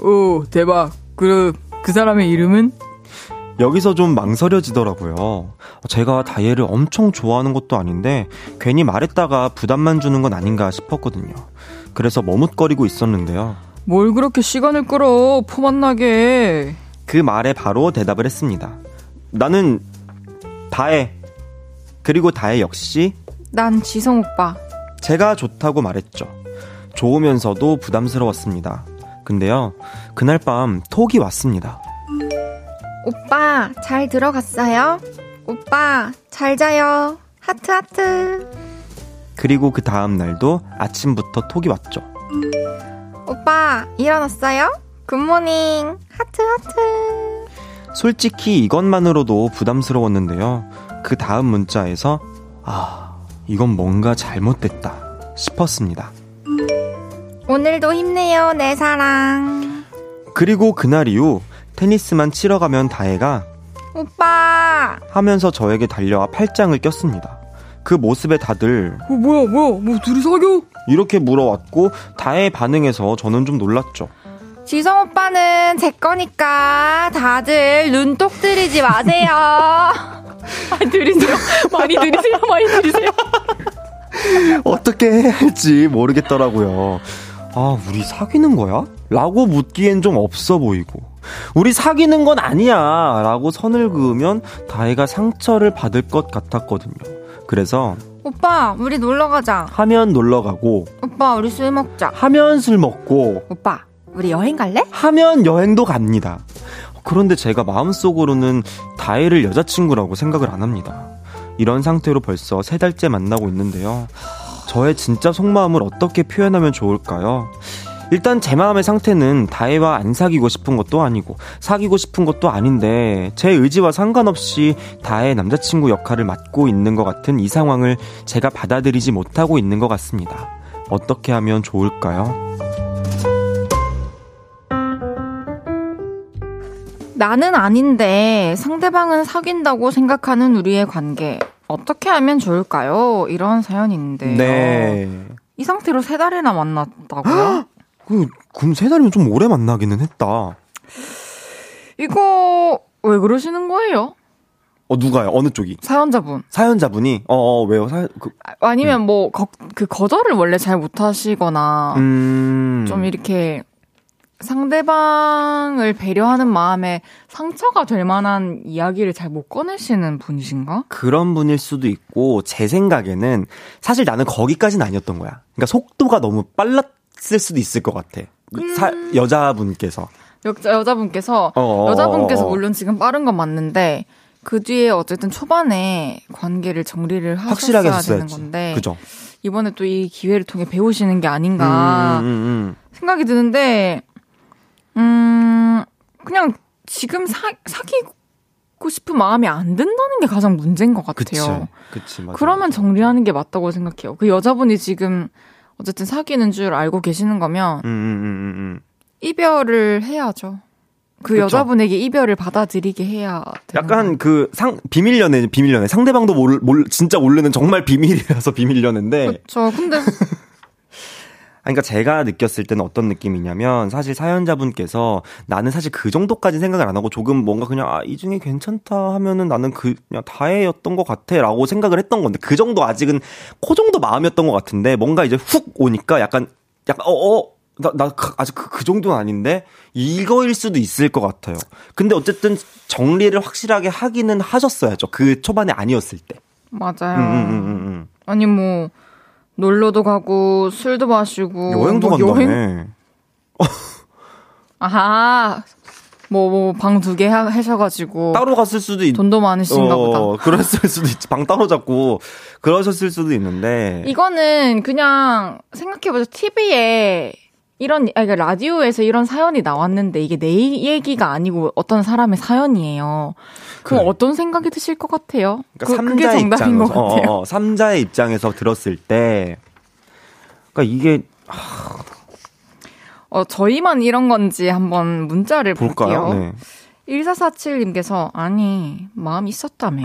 오 대박. 그그 사람의 이름은? 여기서 좀 망설여지더라고요. 제가 다이애를 엄청 좋아하는 것도 아닌데 괜히 말했다가 부담만 주는 건 아닌가 싶었거든요. 그래서 머뭇거리고 있었는데요. 뭘 그렇게 시간을 끌어 포만나게 그 말에 바로 대답을 했습니다. 나는 다혜. 그리고 다혜 역시 난 지성 오빠. 제가 좋다고 말했죠. 좋으면서도 부담스러웠습니다. 근데요, 그날 밤 톡이 왔습니다. 오빠, 잘 들어갔어요? 오빠, 잘 자요. 하트, 하트. 그리고 그 다음 날도 아침부터 톡이 왔죠. 오빠, 일어났어요? good morning. 하트, 하트. 솔직히 이것만으로도 부담스러웠는데요. 그 다음 문자에서, 아, 이건 뭔가 잘못됐다 싶었습니다. 오늘도 힘내요, 내 사랑. 그리고 그날 이후 테니스만 치러 가면 다혜가 오빠! 하면서 저에게 달려와 팔짱을 꼈습니다. 그 모습에 다들 어, 뭐야, 뭐야, 뭐 둘이 사겨? 이렇게 물어왔고 다혜의 반응에서 저는 좀 놀랐죠. 지성 오빠는 제 거니까 다들 눈독 들이지 마세요. 많이 들이세요. 많이 들이세요. 많이 들이세요. 어떻게 해야 할지 모르겠더라고요. 아, 우리 사귀는 거야? 라고 묻기엔 좀 없어 보이고. 우리 사귀는 건 아니야! 라고 선을 그으면 다혜가 상처를 받을 것 같았거든요. 그래서 오빠, 우리 놀러 가자. 하면 놀러 가고, 오빠, 우리 술 먹자. 하면 술 먹고, 오빠, 우리 여행 갈래? 하면 여행도 갑니다. 그런데 제가 마음속으로는 다혜를 여자친구라고 생각을 안 합니다. 이런 상태로 벌써 세 달째 만나고 있는데요. 저의 진짜 속마음을 어떻게 표현하면 좋을까요? 일단 제 마음의 상태는 다혜와 안 사귀고 싶은 것도 아니고 사귀고 싶은 것도 아닌데 제 의지와 상관없이 다혜 남자친구 역할을 맡고 있는 것 같은 이 상황을 제가 받아들이지 못하고 있는 것 같습니다. 어떻게 하면 좋을까요? 나는 아닌데 상대방은 사귄다고 생각하는 우리의 관계. 어떻게 하면 좋을까요? 이런 사연인데요. 네. 이 상태로 세 달이나 만났다고요? 그, 그럼 세 달이면 좀 오래 만나기는 했다. 이거 왜 그러시는 거예요? 어, 누가요? 어느 쪽이? 사연자분. 사연자분이? 어, 어 왜요? 사, 그, 아니면 뭐, 거, 그 거절을 원래 잘 못하시거나, 음. 좀 이렇게 상대방을 배려하는 마음에 상처가 될 만한 이야기를 잘 못 꺼내시는 분이신가? 그런 분일 수도 있고, 제 생각에는 사실 나는 거기까지는 아니었던 거야. 그러니까 속도가 너무 빨랐 을 수도 있을 것 같아. 이 사, 여자분께서. 여자, 여자분께서, 어어어어. 여자분께서 물론 지금 빠른 건 맞는데, 그 뒤에 어쨌든 초반에 관계를 정리를 하셨어야 되는 했어야지. 건데, 그죠? 이번에 또 이 기회를 통해 배우시는 게 아닌가 음, 음, 음. 생각이 드는데, 음, 그냥 지금 사, 사귀고 싶은 마음이 안 든다는 게 가장 문제인 것 그치. 같아요. 그치, 맞아. 그러면 정리하는 게 맞다고 생각해요. 그 여자분이 지금 어쨌든 사귀는 줄 알고 계시는 거면 음, 음, 음, 음, 음. 이별을 해야죠. 그 그쵸. 여자분에게 이별을 받아들이게 해야 약간 그 상, 비밀 연애, 비밀 연애. 상대방도 몰, 몰, 진짜 모르는 정말 비밀이라서 비밀 연애인데. 그렇죠. 근데 그러니까 제가 느꼈을 때는 어떤 느낌이냐면 사실 사연자분께서 나는 사실 그 정도까지 생각을 안 하고 조금 뭔가 그냥 아, 이 중에 괜찮다 하면은 나는 그 그냥 다해였던 것 같아라고 생각을 했던 건데 그 정도 아직은 그 정도 마음이었던 것 같은데 뭔가 이제 훅 오니까 약간 약간 어 어 나, 나 그- 아직 그, 그 정도는 아닌데 이거일 수도 있을 것 같아요. 근데 어쨌든 정리를 확실하게 하기는 하셨어야죠. 그 초반에 아니었을 때. 맞아요. 음, 음, 음, 음, 아니 뭐 놀러도 가고 술도 마시고 음. 여행도 뭐 간다며. 여행 아하 뭐 뭐 방 두 개 하셔가지고 따로 갔을 수도 있, 돈도 많으신가 보다. 어, 그랬을 수도 있지. 방 따로 잡고 그러셨을 수도 있는데. 이거는 그냥 생각해보자. TV에 이런, 아니, 그러니까 라디오에서 이런 사연이 나왔는데 이게 내 얘기가 아니고 어떤 사람의 사연이에요. 그럼 그래. 어떤 생각이 드실 것 같아요? 그러니까 그, 삼자의 정답인 것 입장에서, 같아요. 어, 어, 삼자의 입장에서 들었을 때, 그러니까 이게 어, 저희만 이런 건지 한번 문자를 볼까요? 볼게요. 네. 1447님께서, 아니, 마음 있었다며.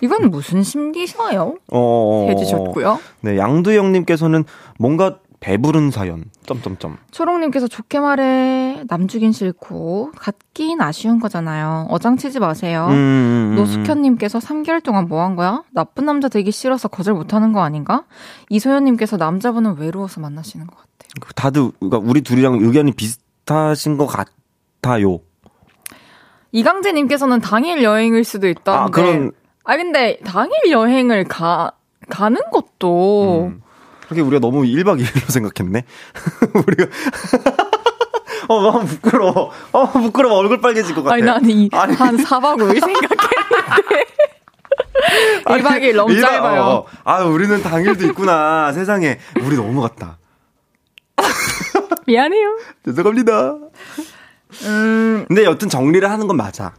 이건 무슨 심리셔요? 어, 어, 어, 해주셨고요. 네, 양두영님께서는 뭔가 배부른 사연. 점점점. 초롱님께서 좋게 말해, 남 주긴 싫고, 갖긴 아쉬운 거잖아요. 어장치지 마세요. 음, 음, 음, 노숙현님께서 3개월 동안 뭐 한 거야? 나쁜 남자 되기 싫어서 거절 못하는 거 아닌가? 이소연님께서 남자분은 외로워서 만나시는 것 같아요. 다들 그러니까 우리 둘이랑 의견이 비슷하신 것 같아요. 이강재님께서는 당일 여행일 수도 있다는데. 아, 그런. 아, 근데 당일 여행을 가, 가는 것도. 음. 그렇게 우리가 너무 1박 2일로 생각했네? 우리가. 어, 너무 부끄러워. 어, 부끄러워. 얼굴 빨개질 것 같아. 아니, 나는 이, 아니. 한 4박 5일 생각했는데. 1박 2일 너무 1박, 짧아요. 어, 아, 우리는 당일도 있구나. 세상에. 우리 너무 같다. 미안해요. 죄송합니다. 음. 근데 여튼 정리를 하는 건 맞아.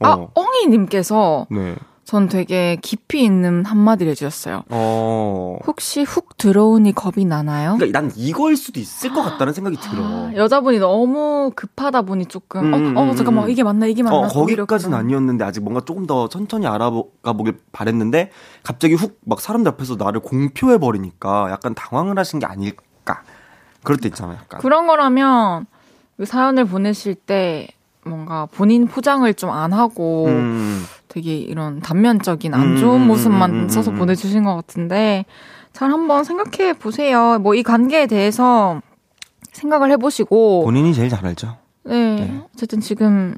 아, 어. 엉이님께서. 네. 전 되게 깊이 있는 한마디를 해주셨어요. 어. 혹시 훅 들어오니 겁이 나나요? 그러니까 난 이거일 수도 있을 것 같다는 생각이 들어. 아, 여자분이 너무 급하다 보니 조금, 음, 어, 어, 음, 잠깐만, 음. 이게 맞나, 이게 맞나. 어, 거기까지는 아니었는데, 아직 뭔가 조금 더 천천히 알아가 보길 바랬는데, 갑자기 훅 막 사람들 앞에서 나를 공표해 버리니까 약간 당황을 하신 게 아닐까. 그럴 때 있잖아요, 약간. 그런 거라면, 그 사연을 보내실 때, 뭔가 본인 포장을 좀 안 하고 음. 되게 이런 단면적인 안 좋은 음, 모습만 음, 음, 써서 보내주신 것 같은데 잘 한번 생각해 보세요. 뭐 이 관계에 대해서 생각을 해보시고 본인이 제일 잘 알죠. 네, 네. 어쨌든 지금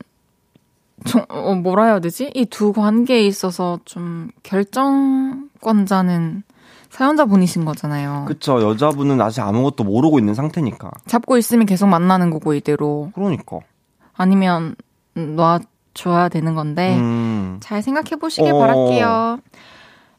좀, 어, 뭐라 해야 되지? 이 두 관계에 있어서 좀 결정권자는 사연자분이신 거잖아요. 그쵸. 여자분은 아직 아무것도 모르고 있는 상태니까. 잡고 있으면 계속 만나는 거고, 이대로. 그러니까. 아니면 놔줘야 되는 건데 음. 잘 생각해 보시길 어. 바랄게요.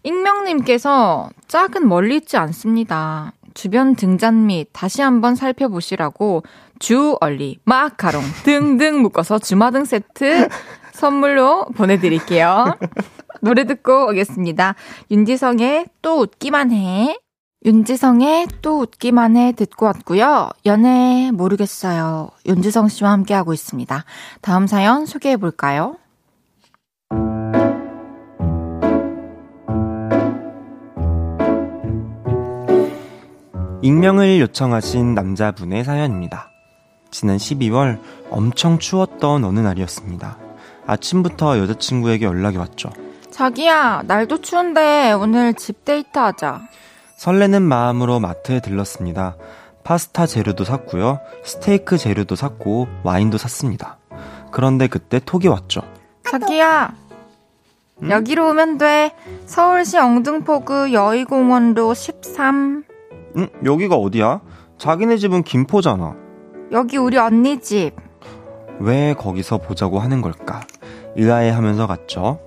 익명님께서 짝은 멀리 있지 않습니다. 주변 등잔 및 다시 한번 살펴보시라고 주 얼리, 마카롱 등등 묶어서 주마등 세트 선물로 보내드릴게요. 노래 듣고 오겠습니다. 윤지성의 또 웃기만 해. 윤지성의 또 웃기만 해 듣고 왔고요. 연애 모르겠어요. 윤지성 씨와 함께하고 있습니다. 다음 사연 소개해 볼까요? 익명을 요청하신 남자분의 사연입니다. 지난 12월 엄청 추웠던 어느 날이었습니다. 아침부터 여자친구에게 연락이 왔죠. 자기야, 날도 추운데 오늘 집 데이트 하자. 설레는 마음으로 마트에 들렀습니다. 파스타 재료도 샀고요. 스테이크 재료도 샀고 와인도 샀습니다. 그런데 그때 톡이 왔죠. 자기야. 음? 여기로 오면 돼. 서울시 엉등포구 여의공원로 13. 응? 여기가 어디야? 자기네 집은 김포잖아. 여기 우리 언니 집. 왜 거기서 보자고 하는 걸까? 의아해 하면서 갔죠.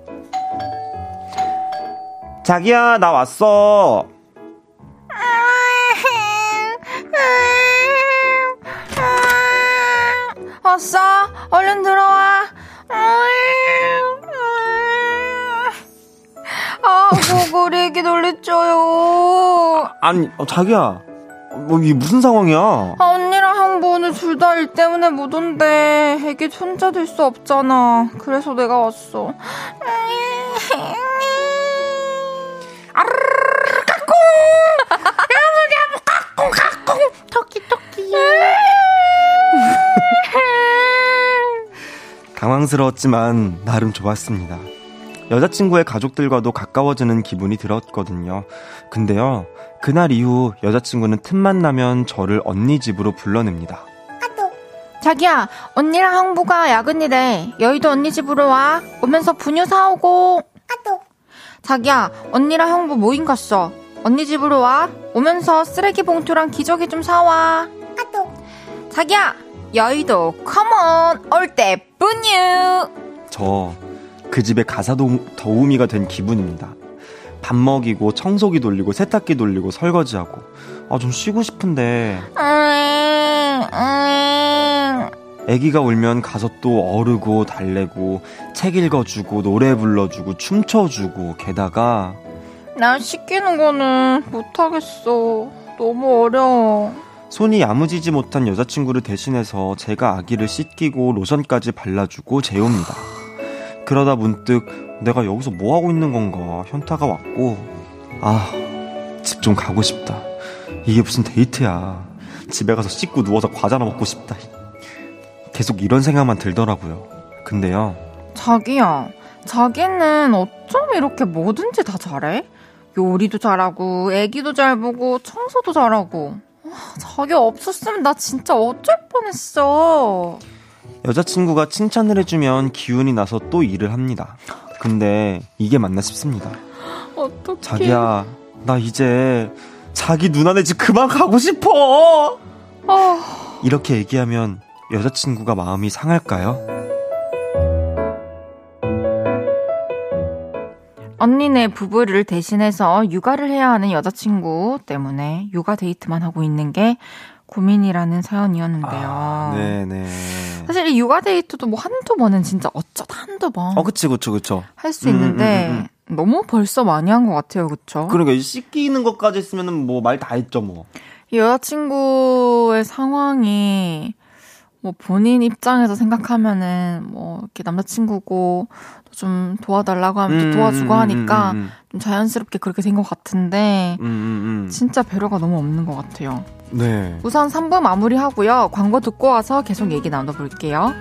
자기야, 나 왔어. 왔어? 얼른 들어와. 아, 뭐, 우리 애기 놀랬죠요. 아니, 어, 자기야. 뭐, 이게 무슨 상황이야? 아, 언니랑 형부 오늘 둘 다 일 때문에 못 온대. 애기 혼자 될수 없잖아. 그래서 내가 왔어. 아르르, 까꿍! 까꿍, 까꿍! 토끼, 토끼. 당황스러웠지만 나름 좋았습니다. 여자친구의 가족들과도 가까워지는 기분이 들었거든요. 근데요, 그날 이후 여자친구는 틈만 나면 저를 언니 집으로 불러냅니다. 자기야, 언니랑 형부가 야근이래. 여의도 언니 집으로 와. 오면서 분유 사오고. 자기야, 언니랑 형부 모임 갔어. 언니 집으로 와. 오면서 쓰레기 봉투랑 기저귀 좀 사와. 자기야, 여의도 컴온 올 때뿐유 저 그 집에 가사 도우미가 된 기분입니다. 밥 먹이고 청소기 돌리고 세탁기 돌리고 설거지하고 아 좀 쉬고 싶은데 애기가 울면 가서 또 어르고 달래고 책 읽어주고 노래 불러주고 춤춰주고 게다가 난 시키는 거는 못하겠어 너무 어려워 손이 야무지지 못한 여자친구를 대신해서 제가 아기를 씻기고 로션까지 발라주고 재웁니다. 그러다 문득 내가 여기서 뭐 하고 있는 건가 현타가 왔고 아, 집 좀 가고 싶다. 이게 무슨 데이트야. 집에 가서 씻고 누워서 과자나 먹고 싶다. 계속 이런 생각만 들더라고요. 근데요. 자기야, 자기는 어쩜 이렇게 뭐든지 다 잘해? 요리도 잘하고, 애기도 잘 보고, 청소도 잘하고. 자기 없었으면 나 진짜 어쩔 뻔했어. 여자친구가 칭찬을 해주면 기운이 나서 또 일을 합니다. 근데 이게 맞나 싶습니다. 어떡해. 자기야, 나 이제 자기 누나네 집 그만 가고 싶어! 어. 이렇게 얘기하면 여자친구가 마음이 상할까요? 언니네 부부를 대신해서 육아를 해야 하는 여자친구 때문에 육아 데이트만 하고 있는 게 고민이라는 사연이었는데요. 아, 네네. 사실 이 육아 데이트도 뭐 한두 번은 진짜 어쩌다 한두 번 어, 그치, 그치, 그쵸. 할수 음, 있는데 음, 음, 너무 벌써 많이 한 것 같아요, 그쵸? 그러니까 씻기는 것까지 했으면 뭐 말 다 했죠, 뭐. 이 여자친구의 상황이 뭐 본인 입장에서 생각하면은 뭐 이렇게 남자친구고 좀 도와달라고 하면 또 음, 도와주고 음, 하니까 음, 음, 좀 자연스럽게 그렇게 된 것 같은데 음, 음, 음. 진짜 배려가 너무 없는 것 같아요. 네. 우선 3부 마무리하고요. 광고 듣고 와서 계속 얘기 나눠볼게요.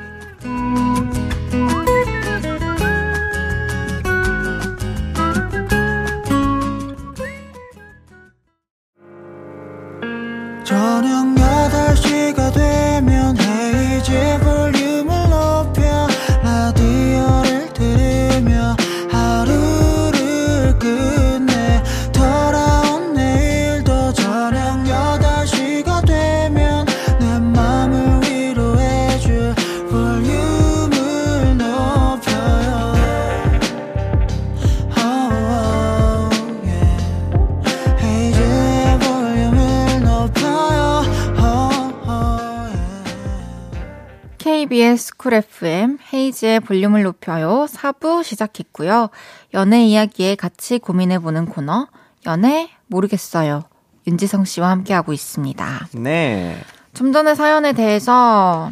헤이즈의 볼륨을 높여요. 4부 시작했고요. 연애 이야기에 같이 고민해보는 코너 연애 모르겠어요. 윤지성 씨와 함께하고 있습니다. 네. 좀 전에 사연에 대해서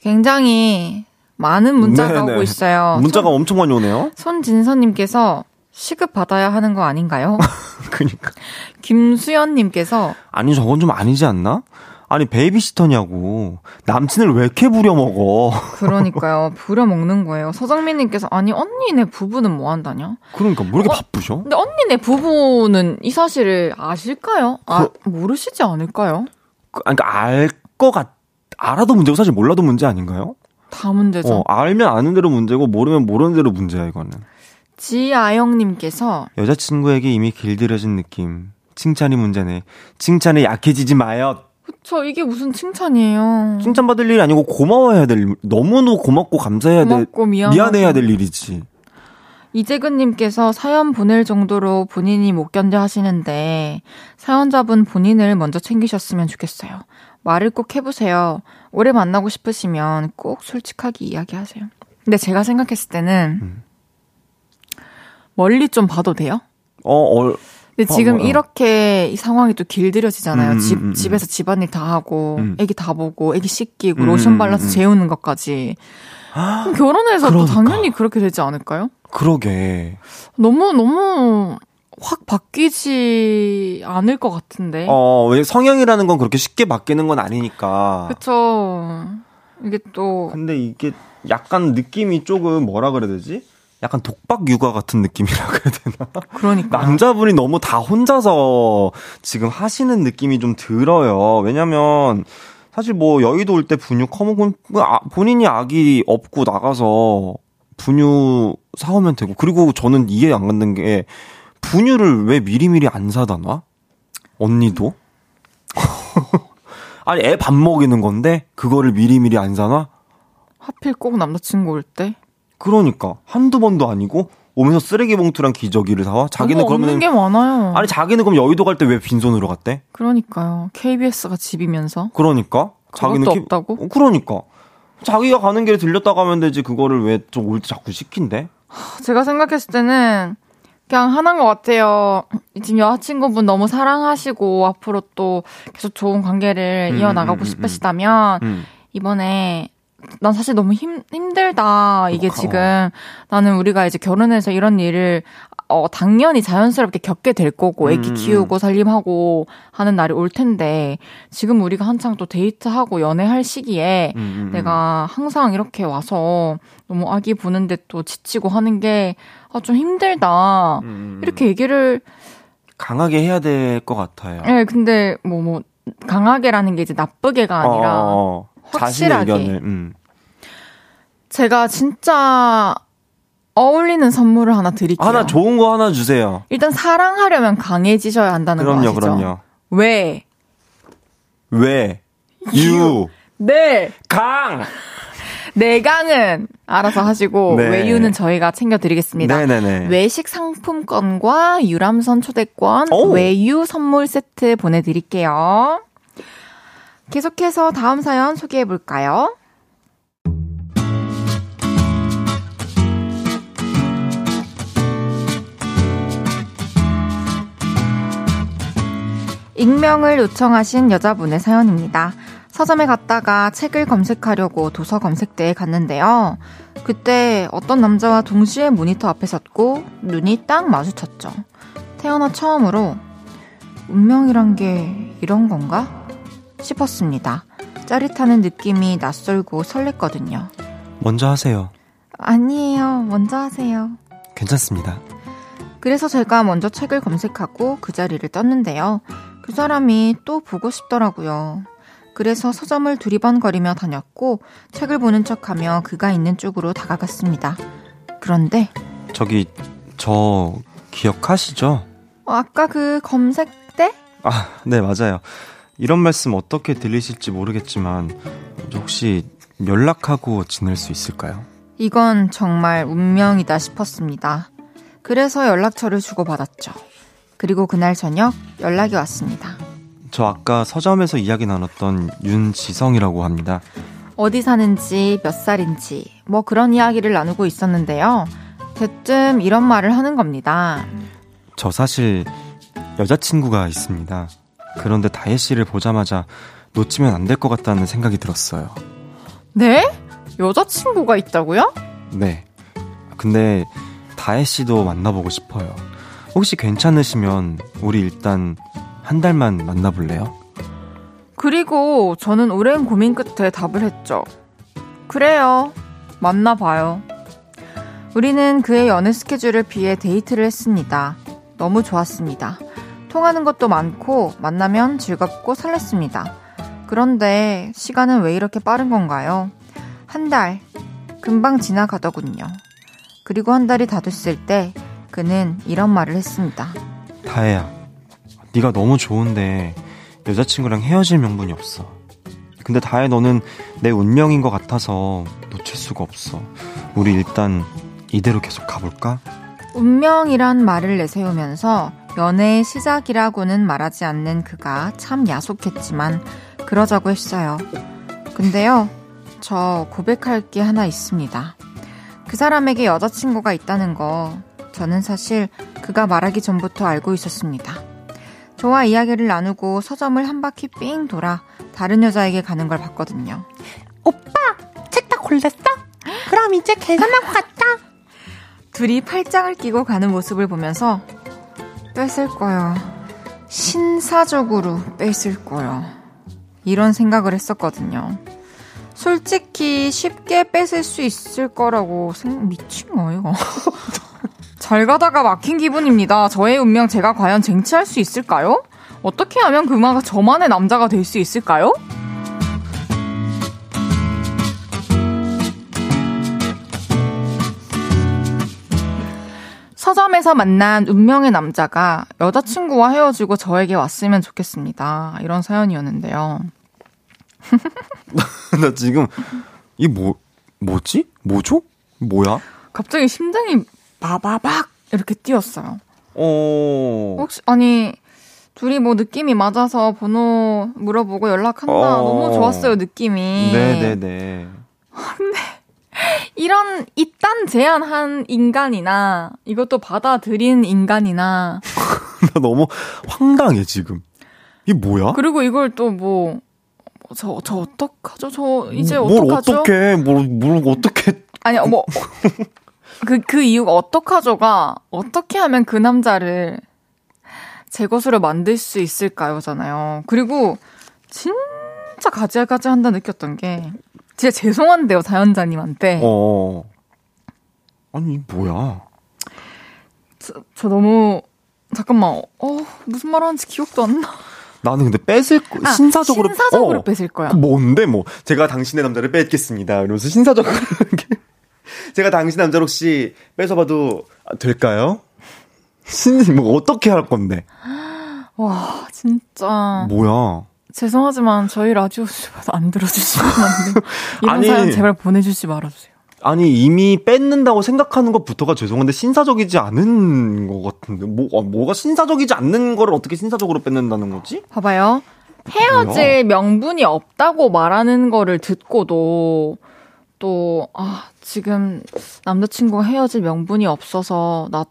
굉장히 많은 문자가 네네. 오고 있어요. 문자가 엄청 많이 오네요. 손, 손진서님께서 시급 받아야 하는 거 아닌가요? 그니까. 김수연님께서 아니, 저건 좀 아니지 않나? 아니, 베이비시터냐고. 남친을 왜 이렇게 부려먹어? 그러니까요 부려먹는 거예요. 서정민님께서 아니 언니네 부부는 뭐 한다냐? 그러니까, 뭐 이렇게 어? 바쁘셔? 근데 언니네 부부는 이 사실을 아실까요? 아 모르시지 않을까요? 그, 그러니까 알 것 같, 알아도 문제고 사실 몰라도 문제 아닌가요? 다 문제죠. 어, 알면 아는 대로 문제고 모르면 모르는 대로 문제야, 이거는. 지아영님께서 여자친구에게 이미 길들여진 느낌. 칭찬이 문제네. 칭찬에 약해지지 마요. 그쵸 이게 무슨 칭찬이에요. 칭찬받을 일이 아니고 고마워해야 될 일. 너무너무 고맙고 감사해야 될, 고맙고 미안하고. 미안해야 될 일이지. 이재근님께서 사연 보낼 정도로 본인이 못 견뎌 하시는데 사연자분 본인을 먼저 챙기셨으면 좋겠어요. 말을 꼭 해보세요. 오래 만나고 싶으시면 꼭 솔직하게 이야기하세요. 근데 제가 생각했을 때는 음. 멀리 좀 봐도 돼요? 어, 어, 근데 어, 지금 뭐야. 이렇게 이 상황이 또 길들여지잖아요. 음, 집, 음, 음, 집에서 집안일 다 하고, 음. 애기 다 보고, 애기 씻기고, 음, 로션 음, 발라서 음. 재우는 것까지. 그럼 결혼해서 또 그러니까. 당연히 그렇게 되지 않을까요? 그러게. 너무, 너무 확 바뀌지 않을 것 같은데. 어, 왜 성향이라는 건 그렇게 쉽게 바뀌는 건 아니니까. 그쵸. 이게 또, 근데 이게 약간 느낌이 조금 뭐라 그래야 되지? 약간 독박 육아 같은 느낌이라 그래야 되나? 그러니까. 남자분이 너무 다 혼자서 지금 하시는 느낌이 좀 들어요. 왜냐면 사실 뭐 여의도 올 때 분유 커먹은 아, 본인이 아기 업고 나가서 분유 사오면 되고 그리고 저는 이해 안 가는 게 분유를 왜 미리미리 안 사다 놔? 언니도? 아니 애 밥 먹이는 건데 그거를 미리미리 안 사놔? 하필 꼭 남자친구 올 때. 그러니까 한두 번도 아니고 오면서 쓰레기 봉투랑 기저귀를 사와? 자기는 그러면 게 많아요. 아니 자기는 그럼 여의도 갈 때 왜 빈손으로 갔대? 그러니까요. KBS가 집이면서. 그러니까 자기는 키- 없다고? 어, 그러니까 자기가 가는 길에 들렸다 가면 되지 그거를 왜 좀 올 때 자꾸 시킨대? 제가 생각했을 때는 그냥 하나인 것 같아요. 지금 여자친구분 너무 사랑하시고 앞으로 또 계속 좋은 관계를 음, 이어나가고 음, 음, 싶으시다면 음. 이번에 난 사실 너무 힘, 힘들다. 이게 어. 지금 나는 우리가 이제 결혼해서 이런 일을 어, 당연히 자연스럽게 겪게 될 거고, 애기 음, 키우고 살림하고 하는 날이 올 텐데, 지금 우리가 한창 또 데이트하고 연애할 시기에 음, 음, 음. 내가 항상 이렇게 와서 너무 아기 보는데 또 지치고 하는 게, 아, 좀 힘들다. 음, 음, 음. 이렇게 얘기를, 강하게 해야 될 것 같아요. 예, 근데 뭐, 뭐, 강하게라는 게 이제 나쁘게가 아니라, 어, 어, 어. 자신의 확실하게. 의견을 음. 제가 진짜 어울리는 선물을 하나 드릴게요. 하나 좋은 거 하나 주세요. 일단 사랑하려면 강해지셔야 한다는 거 그럼요, 아시죠? 그럼요. 왜? 왜? 유. 네. 강! 내강은 알아서 하시고 네. 외유는 저희가 챙겨드리겠습니다. 네네네. 외식 상품권과 유람선 초대권, 오. 외유 선물 세트 보내드릴게요. 계속해서 다음 사연 소개해 볼까요? 익명을 요청하신 여자분의 사연입니다. 서점에 갔다가 책을 검색하려고 도서 검색대에 갔는데요. 그때 어떤 남자와 동시에 모니터 앞에 섰고 눈이 딱 마주쳤죠. 태어나 처음으로 운명이란 게 이런 건가? 싶었습니다. 짜릿하는 느낌이 낯설고 설렜거든요. 먼저 하세요. 아니에요. 먼저 하세요. 괜찮습니다. 그래서 제가 먼저 책을 검색하고 그 자리를 떴는데요. 그 사람이 또 보고 싶더라고요. 그래서 서점을 두리번거리며 다녔고 책을 보는 척하며 그가 있는 쪽으로 다가갔습니다. 그런데 저기, 저, 기억하시죠? 어, 아까 그 검색 때? 아, 네, 맞아요. 이런 말씀 어떻게 들리실지 모르겠지만, 혹시 연락하고 지낼 수 있을까요? 이건 정말 운명이다 싶었습니다. 그래서 연락처를 주고받았죠. 그리고 그날 저녁 연락이 왔습니다. 저 아까 서점에서 이야기 나눴던 윤지성이라고 합니다. 어디 사는지, 몇 살인지, 뭐 그런 이야기를 나누고 있었는데요. 대뜸 이런 말을 하는 겁니다. 저 사실 여자친구가 있습니다. 그런데 다혜 씨를 보자마자 놓치면 안 될 것 같다는 생각이 들었어요. 네? 여자친구가 있다고요? 네. 근데 다혜 씨도 만나보고 싶어요. 혹시 괜찮으시면 우리 일단 한 달만 만나볼래요? 그리고 저는 오랜 고민 끝에 답을 했죠. 그래요. 만나봐요. 우리는 그의 연애 스케줄을 비해 데이트를 했습니다. 너무 좋았습니다. 통하는 것도 많고 만나면 즐겁고 설렜습니다. 그런데 시간은 왜 이렇게 빠른 건가요? 한 달. 금방 지나가더군요. 그리고 한 달이 다 됐을 때 그는 이런 말을 했습니다. 다혜야, 네가 너무 좋은데 여자친구랑 헤어질 명분이 없어. 근데 다혜 너는 내 운명인 것 같아서 놓칠 수가 없어. 우리 일단 이대로 계속 가볼까? 운명이란 말을 내세우면서 연애의 시작이라고는 말하지 않는 그가 참 야속했지만 그러자고 했어요. 근데요, 저 고백할 게 하나 있습니다. 그 사람에게 여자친구가 있다는 거 저는 사실 그가 말하기 전부터 알고 있었습니다. 저와 이야기를 나누고 서점을 한 바퀴 삥 돌아 다른 여자에게 가는 걸 봤거든요. 책다 골랐어? 그럼 이제 계산하고 갔다. 둘이 팔짱을 끼고 가는 모습을 보면서 뺏을 거야. 신사적으로 뺏을 거야. 이런 생각을 했었거든요. 솔직히 쉽게 뺏을 수 있을 거라고 생 미친 거예요. 잘 가다가 막힌 기분입니다. 저의 운명 제가 과연 쟁취할 수 있을까요? 어떻게 하면 그마가 저만의 남자가 될 수 있을까요? 서점에서 만난 운명의 남자가 여자친구와 헤어지고 저에게 왔으면 좋겠습니다. 이런 사연이었는데요. 나 지금 이 뭐 뭐지? 뭐죠? 뭐야? 갑자기 심장이 바바박 이렇게 뛰었어요. 어. 혹시 아니 둘이 뭐 느낌이 맞아서 번호 물어보고 연락한다. 어. 너무 좋았어요 느낌이. 네네네. 이런 이딴 제안한 인간이나 이것도 받아들인 인간이나 나 너무 황당해 지금. 이게 뭐야? 그리고 이걸 또뭐 저 저 어떡하죠? 저 이제 뭘 어떡하죠? 어떻게 뭘, 뭘 어떻게 아니 뭐 그 그 이유가 어떡하죠가 어떻게 하면 그 남자를 제 것으로 만들 수 있을까요 잖아요. 그리고 진짜 가지가지 한다 느꼈던 게 진짜 죄송한데요 사연자님한테 어. 아니 이게 뭐야? 저, 저 너무 잠깐만 어 무슨 말 하는지 기억도 안 나. 나는 근데 뺏을 거, 아, 신사적으로 신사적으로 어. 뺏을 거야. 그 뭔데 뭐 제가 당신의 남자를 뺏겠습니다. 이러면서 신사적으로 제가 당신 남자를 혹시 뺏어봐도 아, 될까요? 신, 뭐 어떻게 할 건데? 와, 진짜. 뭐야? 죄송하지만 저희 라디오 안 들어주시면 안 돼요. 이런 아니. 사연 제발 보내주지 말아주세요. 아니 이미 뺏는다고 생각하는 것부터가 죄송한데 신사적이지 않은 것 같은데 뭐 아, 뭐가 신사적이지 않는 거를 어떻게 신사적으로 뺏는다는 거지? 봐봐요. 헤어질 명분이 없다고 말하는 거를 듣고도 또, 아, 지금 남자친구가 헤어질 명분이 없어서 나,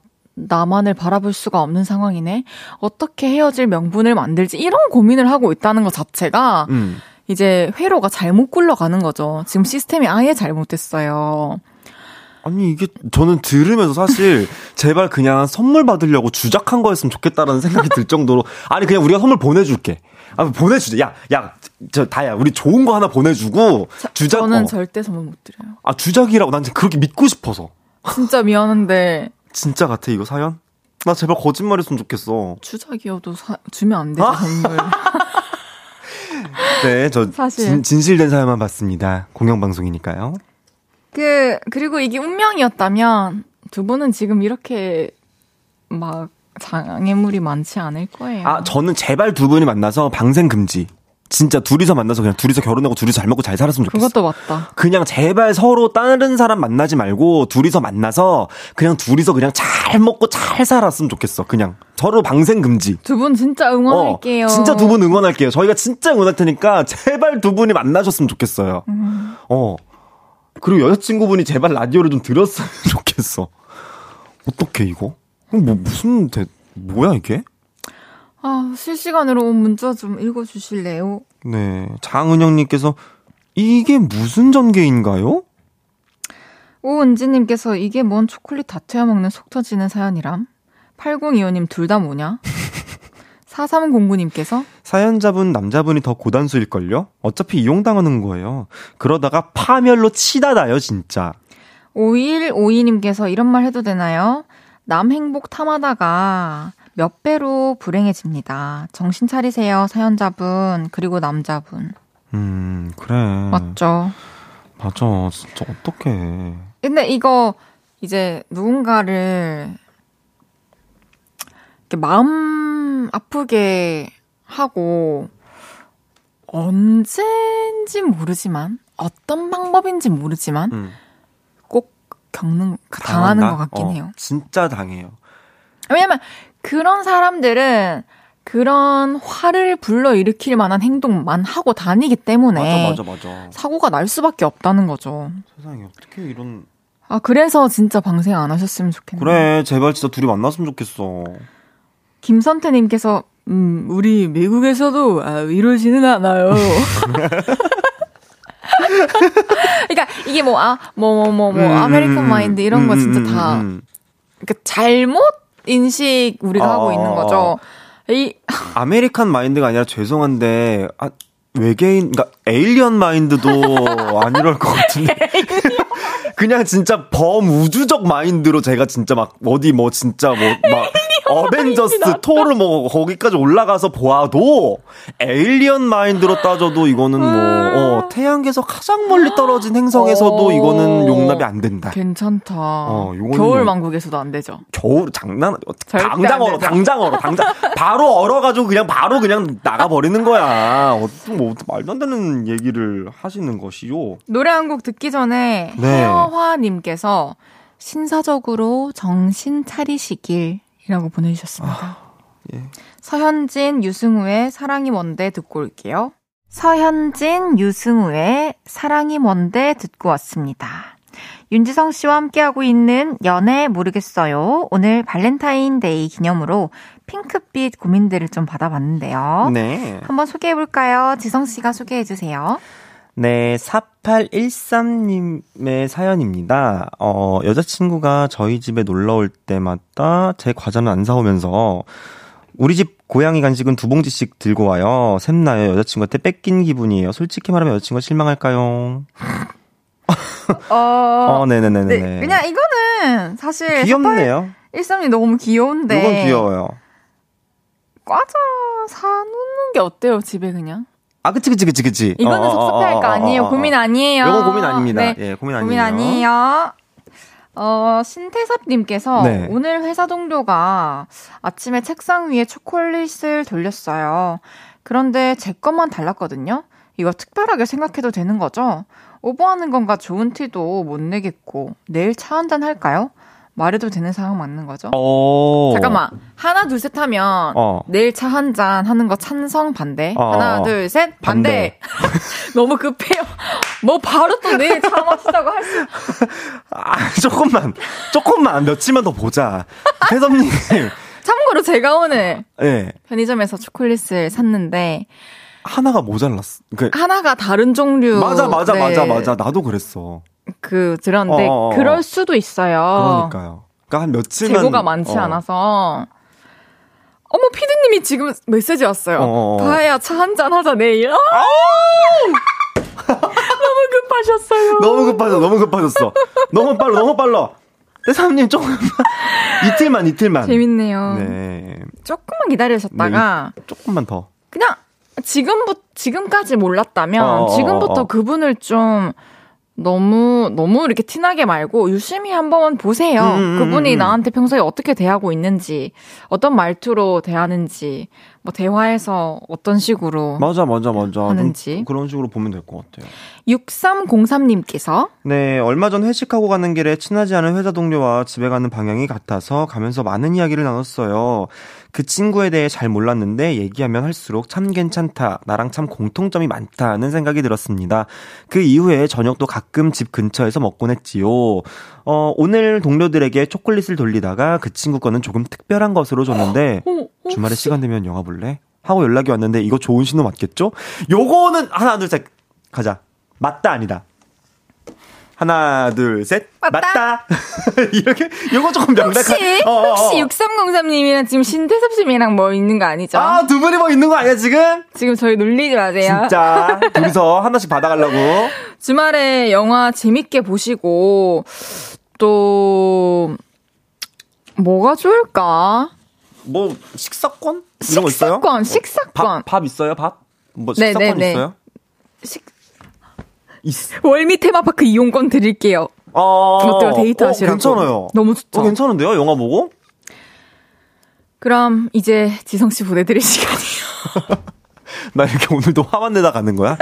나만을 바라볼 수가 없는 상황이네? 어떻게 헤어질 명분을 만들지? 이런 고민을 하고 있다는 것 자체가 음. 이제 회로가 잘못 굴러가는 거죠. 지금 시스템이 아예 잘못됐어요. 아니 이게 저는 들으면서 사실 제발 그냥 선물 받으려고 주작한 거였으면 좋겠다라는 생각이 들 정도로 아니 그냥 우리가 선물 보내줄게. 아 보내주자. 야 야 저 다야 우리 좋은 거 하나 보내주고 주작. 저는 어. 절대 선물 못 드려요. 아 주작이라고 난 그렇게 믿고 싶어서. 진짜 미안한데 진짜 같아 이거 사연? 나 제발 거짓말했으면 좋겠어. 주작이어도 사- 주면 안 되죠, 아? 선물. 네, 저 사실. 진, 진실된 사연만 봤습니다. 공영방송이니까요. 그, 그리고 이게 운명이었다면 두 분은 지금 이렇게 막 장애물이 많지 않을 거예요. 아, 저는 제발 두 분이 만나서 방생 금지. 진짜 둘이서 만나서 그냥 둘이서 결혼하고 둘이서 잘 먹고 잘 살았으면 좋겠어. 그것도 맞다. 그냥 제발 서로 다른 사람 만나지 말고 둘이서 만나서 그냥 둘이서 그냥 잘 먹고 잘 살았으면 좋겠어. 그냥 서로 방생 금지. 두 분 진짜 응원할게요. 어, 진짜 두 분 응원할게요. 저희가 진짜 응원할 테니까 제발 두 분이 만나셨으면 좋겠어요. 음. 어. 그리고 여자친구분이 제발 라디오를 좀 들었으면 좋겠어. 어떻게 이거? 뭐 무슨 대 뭐야 이게? 아, 실시간으로 온 문자 좀 읽어주실래요? 네. 장은영님께서 이게 무슨 전개인가요? 오은지님께서 이게 뭔 초콜릿 다투어 먹는 속 터지는 사연이람? 8025님 둘 다 뭐냐? 4309님께서 사연자분 남자분이 더 고단수일걸요? 어차피 이용당하는 거예요. 그러다가 파멸로 치다다요, 진짜. 5152님께서 이런 말 해도 되나요? 남 행복 탐하다가 몇 배로 불행해집니다. 정신 차리세요, 사연자분, 그리고 남자분. 음, 그래. 맞죠? 맞아. 진짜 어떡해. 근데 이거 이제 누군가를 이렇게 마음 아프게 하고 언제인지 모르지만 어떤 방법인지 모르지만 음. 꼭 겪는 당하는 당한다? 것 같긴 어, 해요. 진짜 당해요. 왜냐면 그런 사람들은 그런 화를 불러 일으킬 만한 행동만 하고 다니기 때문에 맞아, 맞아, 맞아. 사고가 날 수밖에 없다는 거죠. 세상에, 어떻게 이런. 아 그래서 진짜 방생 안 하셨으면 좋겠네요. 그래, 제발 진짜 둘이 만났으면 좋겠어. 김선태님께서 음 우리 미국에서도 아, 이러지는 않아요. 그러니까 이게 뭐 아 뭐 뭐 뭐뭐 음, American 음, 마인드 이런 거 음, 진짜 음, 다 음. 그러니까 잘못 인식 우리가 어, 하고 있는 어, 거죠. 어. 이 American mind가 아니라 죄송한데, 아, 외계인, 그러니까 alien mind도 안 이럴 것 같은데. 그냥 진짜 범우주적 mind로 제가 진짜 막 어디 뭐 진짜 뭐 막 어벤져스 토르 뭐 거기까지 올라가서 보아도 alien mind로 따져도 이거는 뭐 어, 태양계에서 가장 멀리 떨어진 행성에서도 오. 이거는 용납이 안 된다. 괜찮다. 어, 겨울 뭐- 왕국에서도 안 되죠. 겨울 장난 당장 안 얼어. 당장 얼어 당장 바로 얼어가지고 그냥 바로 그냥 나가 버리는 거야. 어떤 뭐 말도 안 되는 얘기를 하시는 것이요. 노래 한 곡 듣기 전에 네. 헤어화님께서 신사적으로 정신 차리시길 이라고 보내주셨습니다. 예. 서현진, 유승우의 사랑이 뭔데 듣고 올게요. 서현진, 유승우의 사랑이 뭔데 듣고 왔습니다. 윤지성 씨와 함께하고 있는 연애 모르겠어요. 오늘 발렌타인데이 기념으로 핑크빛 고민들을 좀 받아봤는데요. 네. 한번 소개해볼까요? 지성 씨가 소개해주세요. 네, 4813님의 사연입니다. 어, 여자친구가 저희 집에 놀러 올 때마다 제 과자는 안 사오면서 우리 집 고양이 간식은 두 봉지씩 들고 와요. 샘나요. 여자친구한테 뺏긴 기분이에요. 솔직히 말하면 여자친구가 실망할까요? 어, 어, 네네네네. 네, 그냥 이거는 사실 귀엽네요. 13이 너무 귀여운데 이건 귀여워요. 과자 사놓는 게 어때요, 집에 그냥? 아, 그치, 그치, 그치, 그치. 이거는 어, 어, 섭섭해할 어, 거 어, 아니에요. 어, 어. 고민 아니에요. 요건 고민 아닙니다. 네. 예, 고민 아니에요. 고민 아니에요. 어, 신태섭님께서 네. 오늘 회사 동료가 아침에 책상 위에 초콜릿을 돌렸어요. 그런데 제 것만 달랐거든요. 이거 특별하게 생각해도 되는 거죠? 오버하는 건가 좋은 티도 못 내겠고 내일 차 한잔 할까요? 말해도 되는 상황 맞는 거죠? 어. 잠깐만 하나 둘 셋 하면 어. 내일 차 한 잔 하는 거 찬성 반대 어, 하나 어. 둘셋 반대, 너무 급해요 뭐 바로 또 내일 차 마시자고 할수 아, 조금만, 조금만, 며칠만 더 보자. 태섭님, 참고로 제가 오늘 예. 편의점에서 초콜릿을 샀는데 하나가 모자랐어. 그, 하나가 다른 종류 맞아, 맞아, 네, 맞아, 맞아. 나도 그랬어. 그 들었는데 어, 어, 어. 그럴 수도 있어요 그러니까요. 그러니까 한 며칠만. 재고가 많지 어. 않아서 어머 피디님이 지금 메시지 왔어요 어, 어, 어. 다혜야 차 한 잔 하자 내일 아! 너무 급하셨어요 너무 급하죠, 너무 급하셨어. 너무 빨라, 너무 빨라. 태섭님 조금만. 이틀만, 이틀만. 재밌네요 네. 조금만 기다리셨다가 조금만 더. 그냥 지금부 지금까지 몰랐다면 어, 어, 지금부터 어. 그분을 좀 너무 너무 이렇게 티나게 말고 유심히 한번 보세요. 음, 음, 그분이 음. 나한테 평소에 어떻게 대하고 있는지, 어떤 말투로 대하는지, 뭐 대화에서 어떤 식으로 맞아, 맞아, 맞아. 하는지. 좀 그런 식으로 보면 될 것 같아요. 6303님께서 네, 얼마 전 회식하고 가는 길에 친하지 않은 회사 동료와 집에 가는 방향이 같아서 가면서 많은 이야기를 나눴어요. 그 친구에 대해 잘 몰랐는데 얘기하면 할수록 참 괜찮다. 나랑 참 공통점이 많다는 생각이 들었습니다. 그 이후에 저녁도 가끔 집 근처에서 먹곤 했지요. 어, 오늘 동료들에게 초콜릿을 돌리다가 그 친구 거는 조금 특별한 것으로 줬는데 주말에 시간 되면 영화 볼래? 하고 연락이 왔는데 이거 좋은 신호 맞겠죠? 요거는 하나 둘 셋 가자. 맞다 아니다. 하나 둘 셋. 맞다. 이렇게 요거 조금 명백한. 혹시 어, 어, 어. 혹시 6303님이랑 지금 신태섭 씨랑 뭐 있는 거 아니죠? 아, 두 분이 뭐 있는 거 아니야, 지금? 지금 저희 놀리지 마세요. 진짜. 둘이서 하나씩 받아가려고. 주말에 영화 재밌게 보시고 또 뭐가 좋을까? 뭐, 식사권? 이런 거 있어요? 식사권, 식사권. 밥, 밥 있어요, 밥? 뭐, 네, 식사권 네, 네. 있어요? 식-. 월미 테마파크 이용권 드릴게요. 어, 어때요? 데이트 어, 하시라고. 괜찮아요. 너무 좋죠. 어, 괜찮은데요? 영화 보고? 그럼 이제 지성 씨 보내드릴 시간이에요. 나 이렇게 오늘도 화만 내다 가는 거야?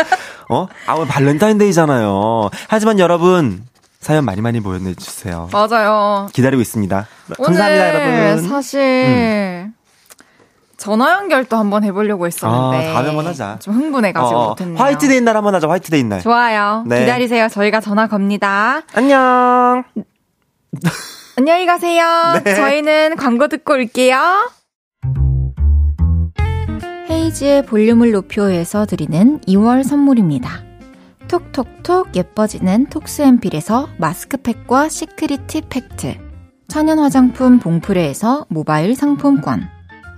어? 아, 오늘 발렌타인데이잖아요. 하지만 여러분, 사연 많이 많이 보내주세요. 맞아요. 기다리고 있습니다. 감사합니다, 여러분. 음. 사실 전화 연결도 한번 해보려고 했었는데 아, 다음에 한번 하자. 좀 흥분해가지고 어, 못했네요. 화이트데이 날 한번 하자, 화이트데이 날. 좋아요. 네. 기다리세요. 저희가 전화 겁니다. 안녕. 안녕히 가세요. 네. 저희는 광고 듣고 올게요. 헤이지의 볼륨을 높여서 드리는 2월 선물입니다. 톡톡톡 예뻐지는 톡스앤필에서 마스크팩과 시크릿 팩트 천연 화장품 봉프레에서 모바일 상품권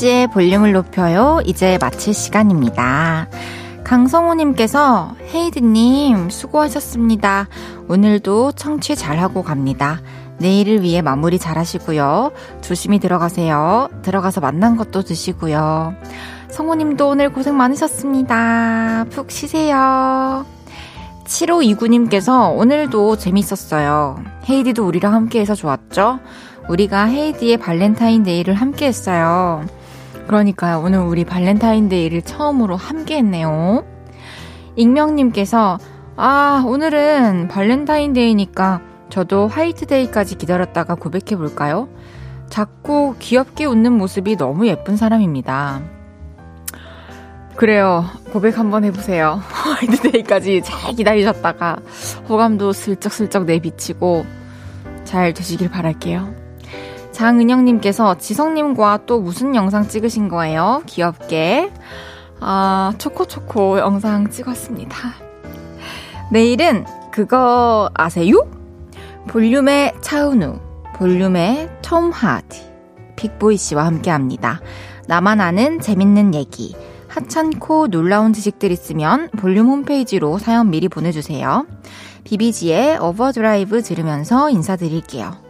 헤이지의 볼륨을 높여요. 이제 마칠 시간입니다. 강성호님께서 헤이드님 수고하셨습니다. 오늘도 청취 잘하고 갑니다. 내일을 위해 마무리 잘 하시고요. 조심히 들어가세요. 들어가서 만난 것도 드시고요. 성호님도 오늘 고생 많으셨습니다. 푹 쉬세요. 7529님께서 오늘도 재밌었어요. 헤이디도 우리랑 함께해서 좋았죠? 우리가 헤이디의 발렌타인데이를 함께 했어요. 그러니까요. 오늘 우리 발렌타인데이를 처음으로 함께 했네요. 익명님께서, 아, 오늘은 발렌타인데이니까 저도 화이트데이까지 기다렸다가 고백해볼까요? 작고 귀엽게 웃는 모습이 너무 예쁜 사람입니다. 그래요. 고백 한번 해보세요. 화이트데이까지 잘 기다리셨다가 호감도 슬쩍슬쩍 내비치고 잘 되시길 바랄게요. 장은영님께서 지성님과 또 무슨 영상 찍으신 거예요? 귀엽게. 아, 초코초코 영상 찍었습니다. 내일은 그거 아세요? 볼륨의 차은우, 볼륨의 톰 하디, 빅보이 씨와 함께 합니다. 나만 아는 재밌는 얘기. 하찮고 놀라운 지식들 있으면 볼륨 홈페이지로 사연 미리 보내주세요. 비비지의 어버드라이브 들으면서 인사드릴게요.